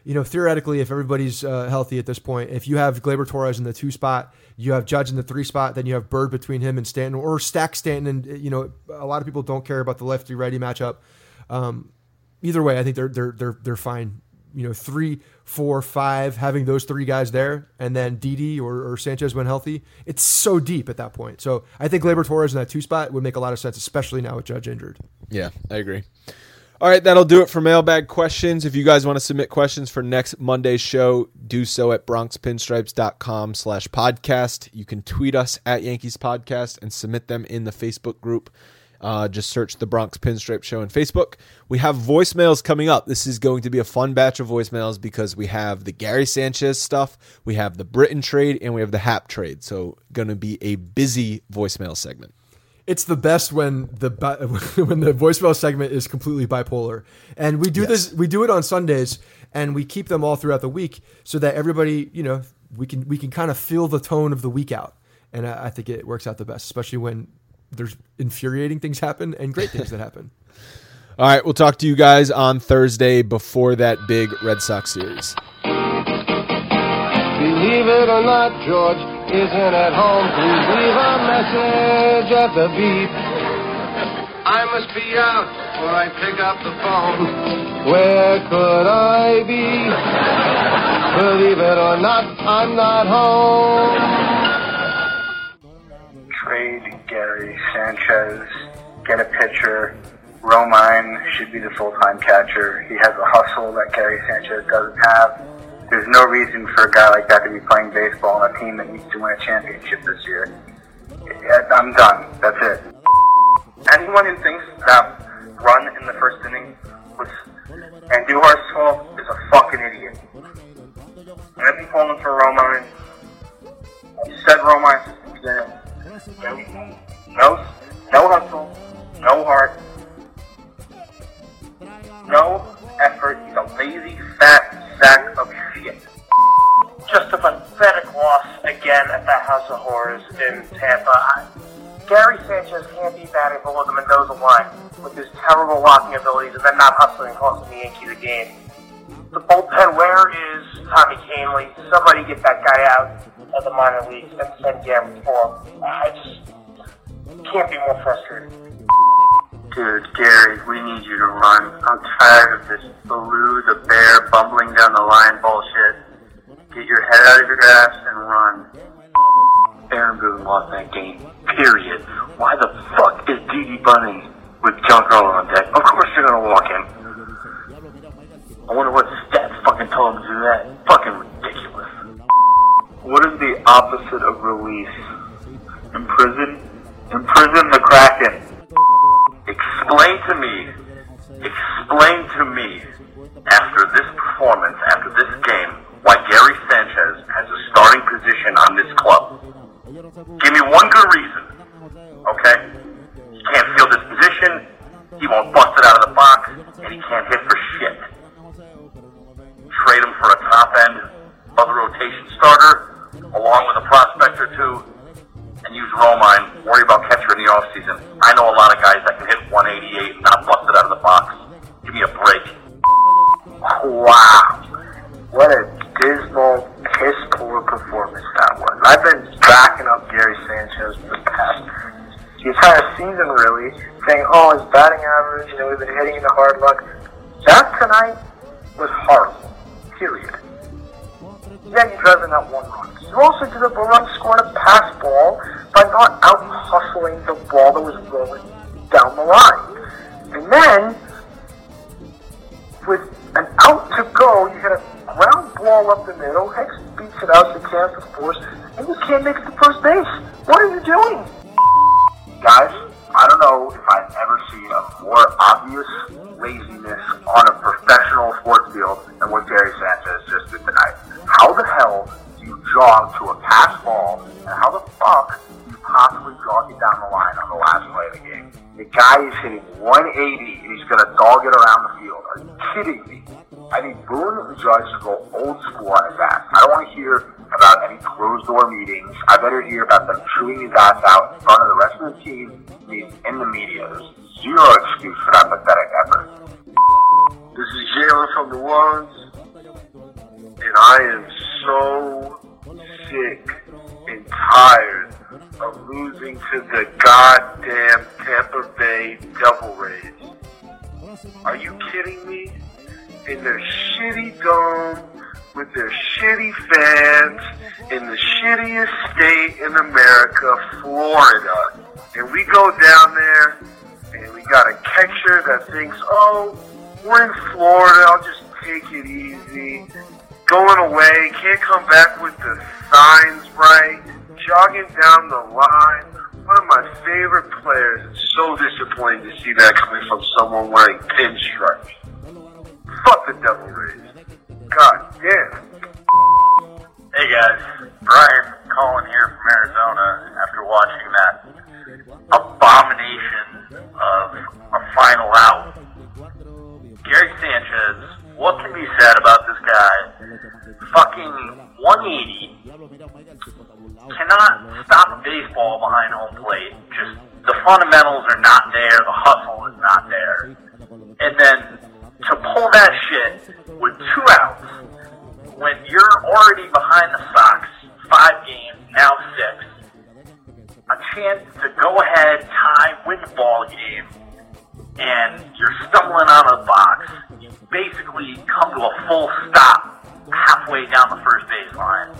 you know, theoretically, if everybody's uh, healthy at this point, if you have Gleyber Torres in the two spot, you have Judge in the three spot, then you have Bird between him and Stanton, or stack Stanton. And you know, a lot of people don't care about the lefty righty matchup. Um, either way, I think they're they're they're they're fine. You know, three, four, five, having those three guys there, and then Didi or, or Sanchez when healthy, it's so deep at that point. So I think Gleyber Torres in that two spot would make a lot of sense, especially now with Judge injured. Yeah, I agree. All right, that'll do it for mailbag questions. If you guys want to submit questions for next Monday's show, do so at bronxpinstripes.com slash podcast. You can tweet us at Yankees Podcast and submit them in the Facebook group Uh, just search the Bronx Pinstripe Show on Facebook. We have voicemails coming up. This is going to be a fun batch of voicemails because we have the Gary Sanchez stuff, we have the Britton trade, and we have the Happ trade. So, going to be a busy voicemail segment. It's the best when the when the voicemail segment is completely bipolar, and we do this. We do it on Sundays, and we keep them all throughout the week so that everybody, you know, we can we can kind of feel the tone of the week out, and I, I think it works out the best, especially when there's infuriating things happen and great things that happen. All right, we'll talk to you guys on Thursday before that big Red Sox series. Believe it or not, George isn't at home. Please leave a message at the beep. I must be out before I pick up the phone. Where could I be? Believe it or not, I'm not home. Trade Gary Sanchez, get a pitcher. Romine should be the full-time catcher. He has a hustle that Gary Sanchez doesn't have. There's no reason for a guy like that to be playing baseball on a team that needs to win a championship this year. I'm done. That's it. Anyone who thinks that run in the first inning was Andujar's fault is a fucking idiot. I've been calling for Romine. I said Romine since the beginning. No, no hustle, no heart, no effort. He's a lazy, fat sack of shit. just a pathetic loss again at the House of Horrors in Tampa. Gary Sanchez can't be batting below the Mendoza line with his terrible walking abilities and then not hustling costing the Yankees a game. The bullpen, where is Tommy Kahnle? Somebody get that guy out of the minor leagues and send Gary for. I just can't be more frustrated. Dude, Gary, we need you to run. I'm tired of this Baloo the bear bumbling down the line bullshit. Get your head out of your ass and run. Aaron Boone lost that game. Period. Why the fuck is Didi Bunning with Giancarlo on deck? Of course you're gonna walk him. I wonder what stats fucking told him to do that. Fucking ridiculous. What is the opposite of release? Imprison? Imprison the Kraken. Explain to me, explain to me, after this performance, after this game, why Gary Sanchez has a starting position on this club. Give me one good reason, okay? He can't field his position, he won't bust it out of the box, and he can't hit for shit. Trade him for a top end other rotation starter, along with a prospect or two, and use Romine. Worry about catcher in the offseason. I know a lot of guys that can hit 188 and not bust it out of the box. Give me a break. Wow. What a dismal, piss poor performance that was. I've been backing up Gary Sanchez for the past the entire season, really, saying, oh, his batting average, you know, we've been hitting into hard luck. That tonight was horrible. Period. Yeah, you drive in that one run. You also did a run scoring a pass ball by not out hustling the ball that was rolling down the line. And then, with an out to go, you hit a ground ball up the middle. Hicks beats it out to Kansas Force, and you can't make it to first base. What are you doing? Guys, I don't know if I've ever seen a more obvious laziness on a professional sports field than what Gary Sanchez just did tonight. How the hell do you jog to a pass ball, and how the fuck do you possibly jog it down the line on the last play of the game? The guy is hitting 180 and he's going to dog it around the field. Are you kidding me? I need Boone and the Judge to go old school on his ass. I don't want to hear about any closed door meetings. I better hear about them chewing his ass out in front of the rest of the team in the media. There's zero excuse for that pathetic effort. This is Jalen from New Orleans, and I am so sick and tired of losing to the goddamn Tampa Bay Devil Rays. Are you kidding me? In their shitty dome, with their shitty fans, in the shittiest state in America, Florida. And we go down there, and we got a catcher that thinks, oh, we're in Florida, I'll just take it easy. Going away, can't come back with the signs right, jogging down the line. One of my favorite players. It's so disappointing to see that coming from someone wearing pinstripes. Fuck the Devil Rays. God damn. Hey guys, Brian calling here from Arizona after watching that abomination of a final out. Gary Sanchez, what can be said about this guy? Fucking 180. Cannot stop baseball behind home plate. Just the fundamentals are not there, the hustle is not there. And then to pull that shit with two outs when you're already behind the Sox, five games, now six, a chance to go ahead, tie, win the ball game, and you're stumbling out of the box. You basically come to a full stop halfway down the first baseline.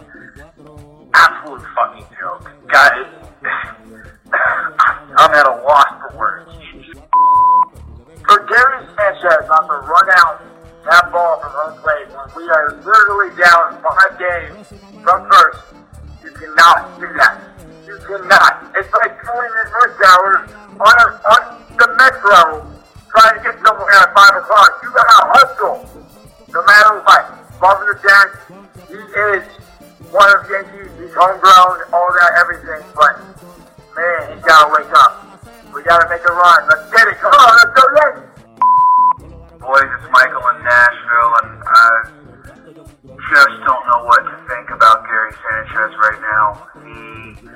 Absolute fucking joke. Guys, I'm at a loss for words. For Gary Sanchez not to run out that ball from home plate when we are literally down five games from first, you cannot do that. You cannot. It's like pulling in rush hour on, a, on the metro trying to get somewhere at 5 o'clock. You gotta hustle no matter what. The Jack, he is one of Yankees. He's homegrown, all that, everything. But, man, he's gotta wake up. We gotta make a run. Let's get it. Come on, let's go Yankees. Boys, it's Michael in Nashville, and I just don't know what to think about Gary Sanchez right now. He,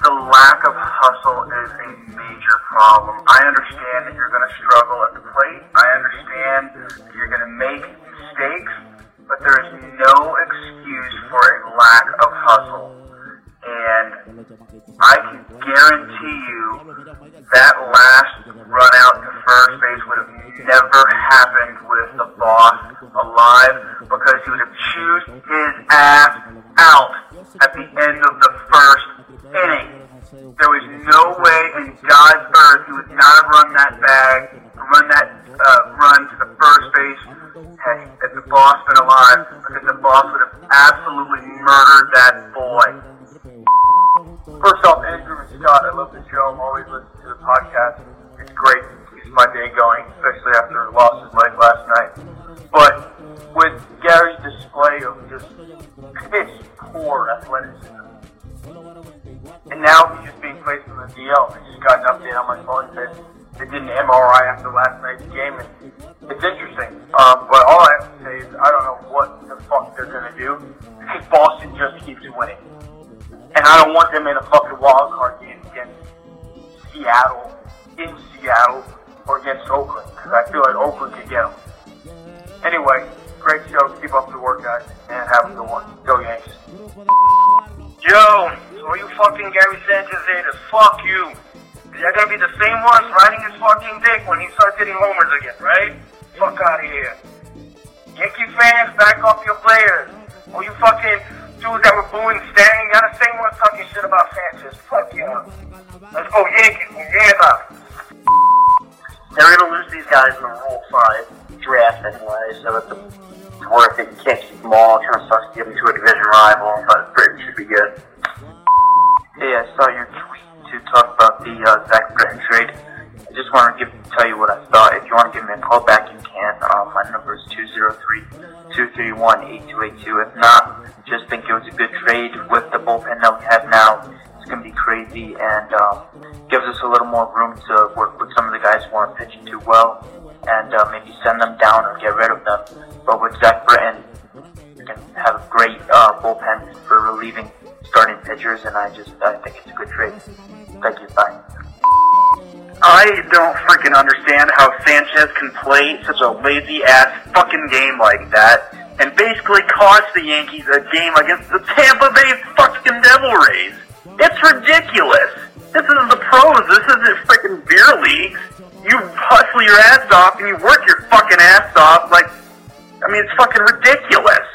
the lack of hustle is a major problem. I understand that you're going to struggle at the plate. I understand that you're going to make mistakes, but there is no excuse for a lack of hustle. And I can guarantee you that last run out to first base would have never happened with the boss alive because he would have chewed his ass out at the end of the first inning. There was no way in God's earth he would not have run that bag, run that uh, run to the first base had, the boss been alive because the boss would have absolutely murdered that boy. First off, Andrew and Scott, I love the show. I'm always listening to the podcast. It's great. Keeps my day going, especially after losses like last night. But with Gary's display of just piss poor athleticism, and now he's just being placed on the DL. I just got an update on my phone that they did an MRI after last night's game, and it's interesting. Um, but all I have to say is I don't know what the fuck they're gonna do because Boston just keeps winning. And I don't want them in a fucking wild card game against Seattle, in Seattle, or against Oakland, because I feel like Oakland could get them. Anyway, great show. Keep up the work, guys, and have a good one. Go Yankees. Yo, all you fucking Gary Sanchez haters, fuck you. You're gonna be the same ones riding his fucking dick when he starts hitting homers again, right? Fuck out of here. Yankee fans, back off your players. All you fucking dudes that were booing Stang. Y'all the same ones talking shit about Sanchez. Fuck you. Let's go Yankees. We yeah, about They're gonna lose these guys in the Rule Five draft anyway, so it's, it's worth it. You can't keep them all. Kind of sucks to give them to a division rival, but Britton should be good. Hey, I saw your tweet to talk about the uh, Zach Britton trade. I just want to give, tell you what I thought. If you want to give me a call back, you can. Um, my number is 203 231 8282. More room to work with some of the guys who aren't pitching too well and uh, maybe send them down or get rid of them. But with Zach Britton, you can have a great uh, bullpen for relieving starting pitchers, and I just I think it's a good trade. Thank you. Bye. I don't freaking understand how Sanchez can play such a lazy ass fucking game like that and basically cost the Yankees a game against the Tampa Bay fucking Devil Rays. It's ridiculous. Off and you work your fucking ass off like, I mean, it's fucking ridiculous.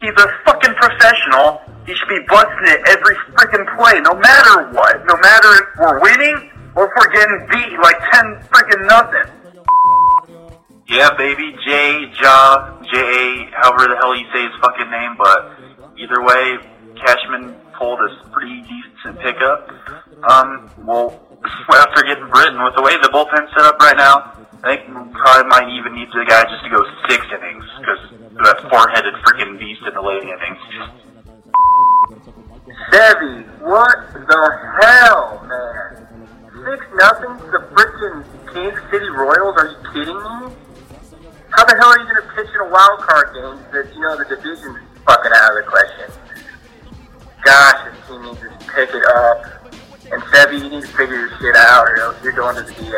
He's a fucking professional. He should be busting it every freaking play, no matter what. No matter if we're winning or if we're getting beat like 10 freaking nothing. Yeah, baby, J, Ja, J, however the hell you say his fucking name, but either way, Cashman pulled a pretty decent pickup. Um, well, after getting Britton, with the way the bullpen's set up right now, I think we probably might even need the guy just to go six innings because that four-headed freaking beast in the late innings. Sevy, what the hell, man? Six nothing to the freaking Kansas City Royals? Are you kidding me? How the hell are you to pitch in a wild card game that you know the division's fucking out of the question? Gosh, this team needs to pick it up. And Sevy, you need to figure your shit out, or else you're going to the DL,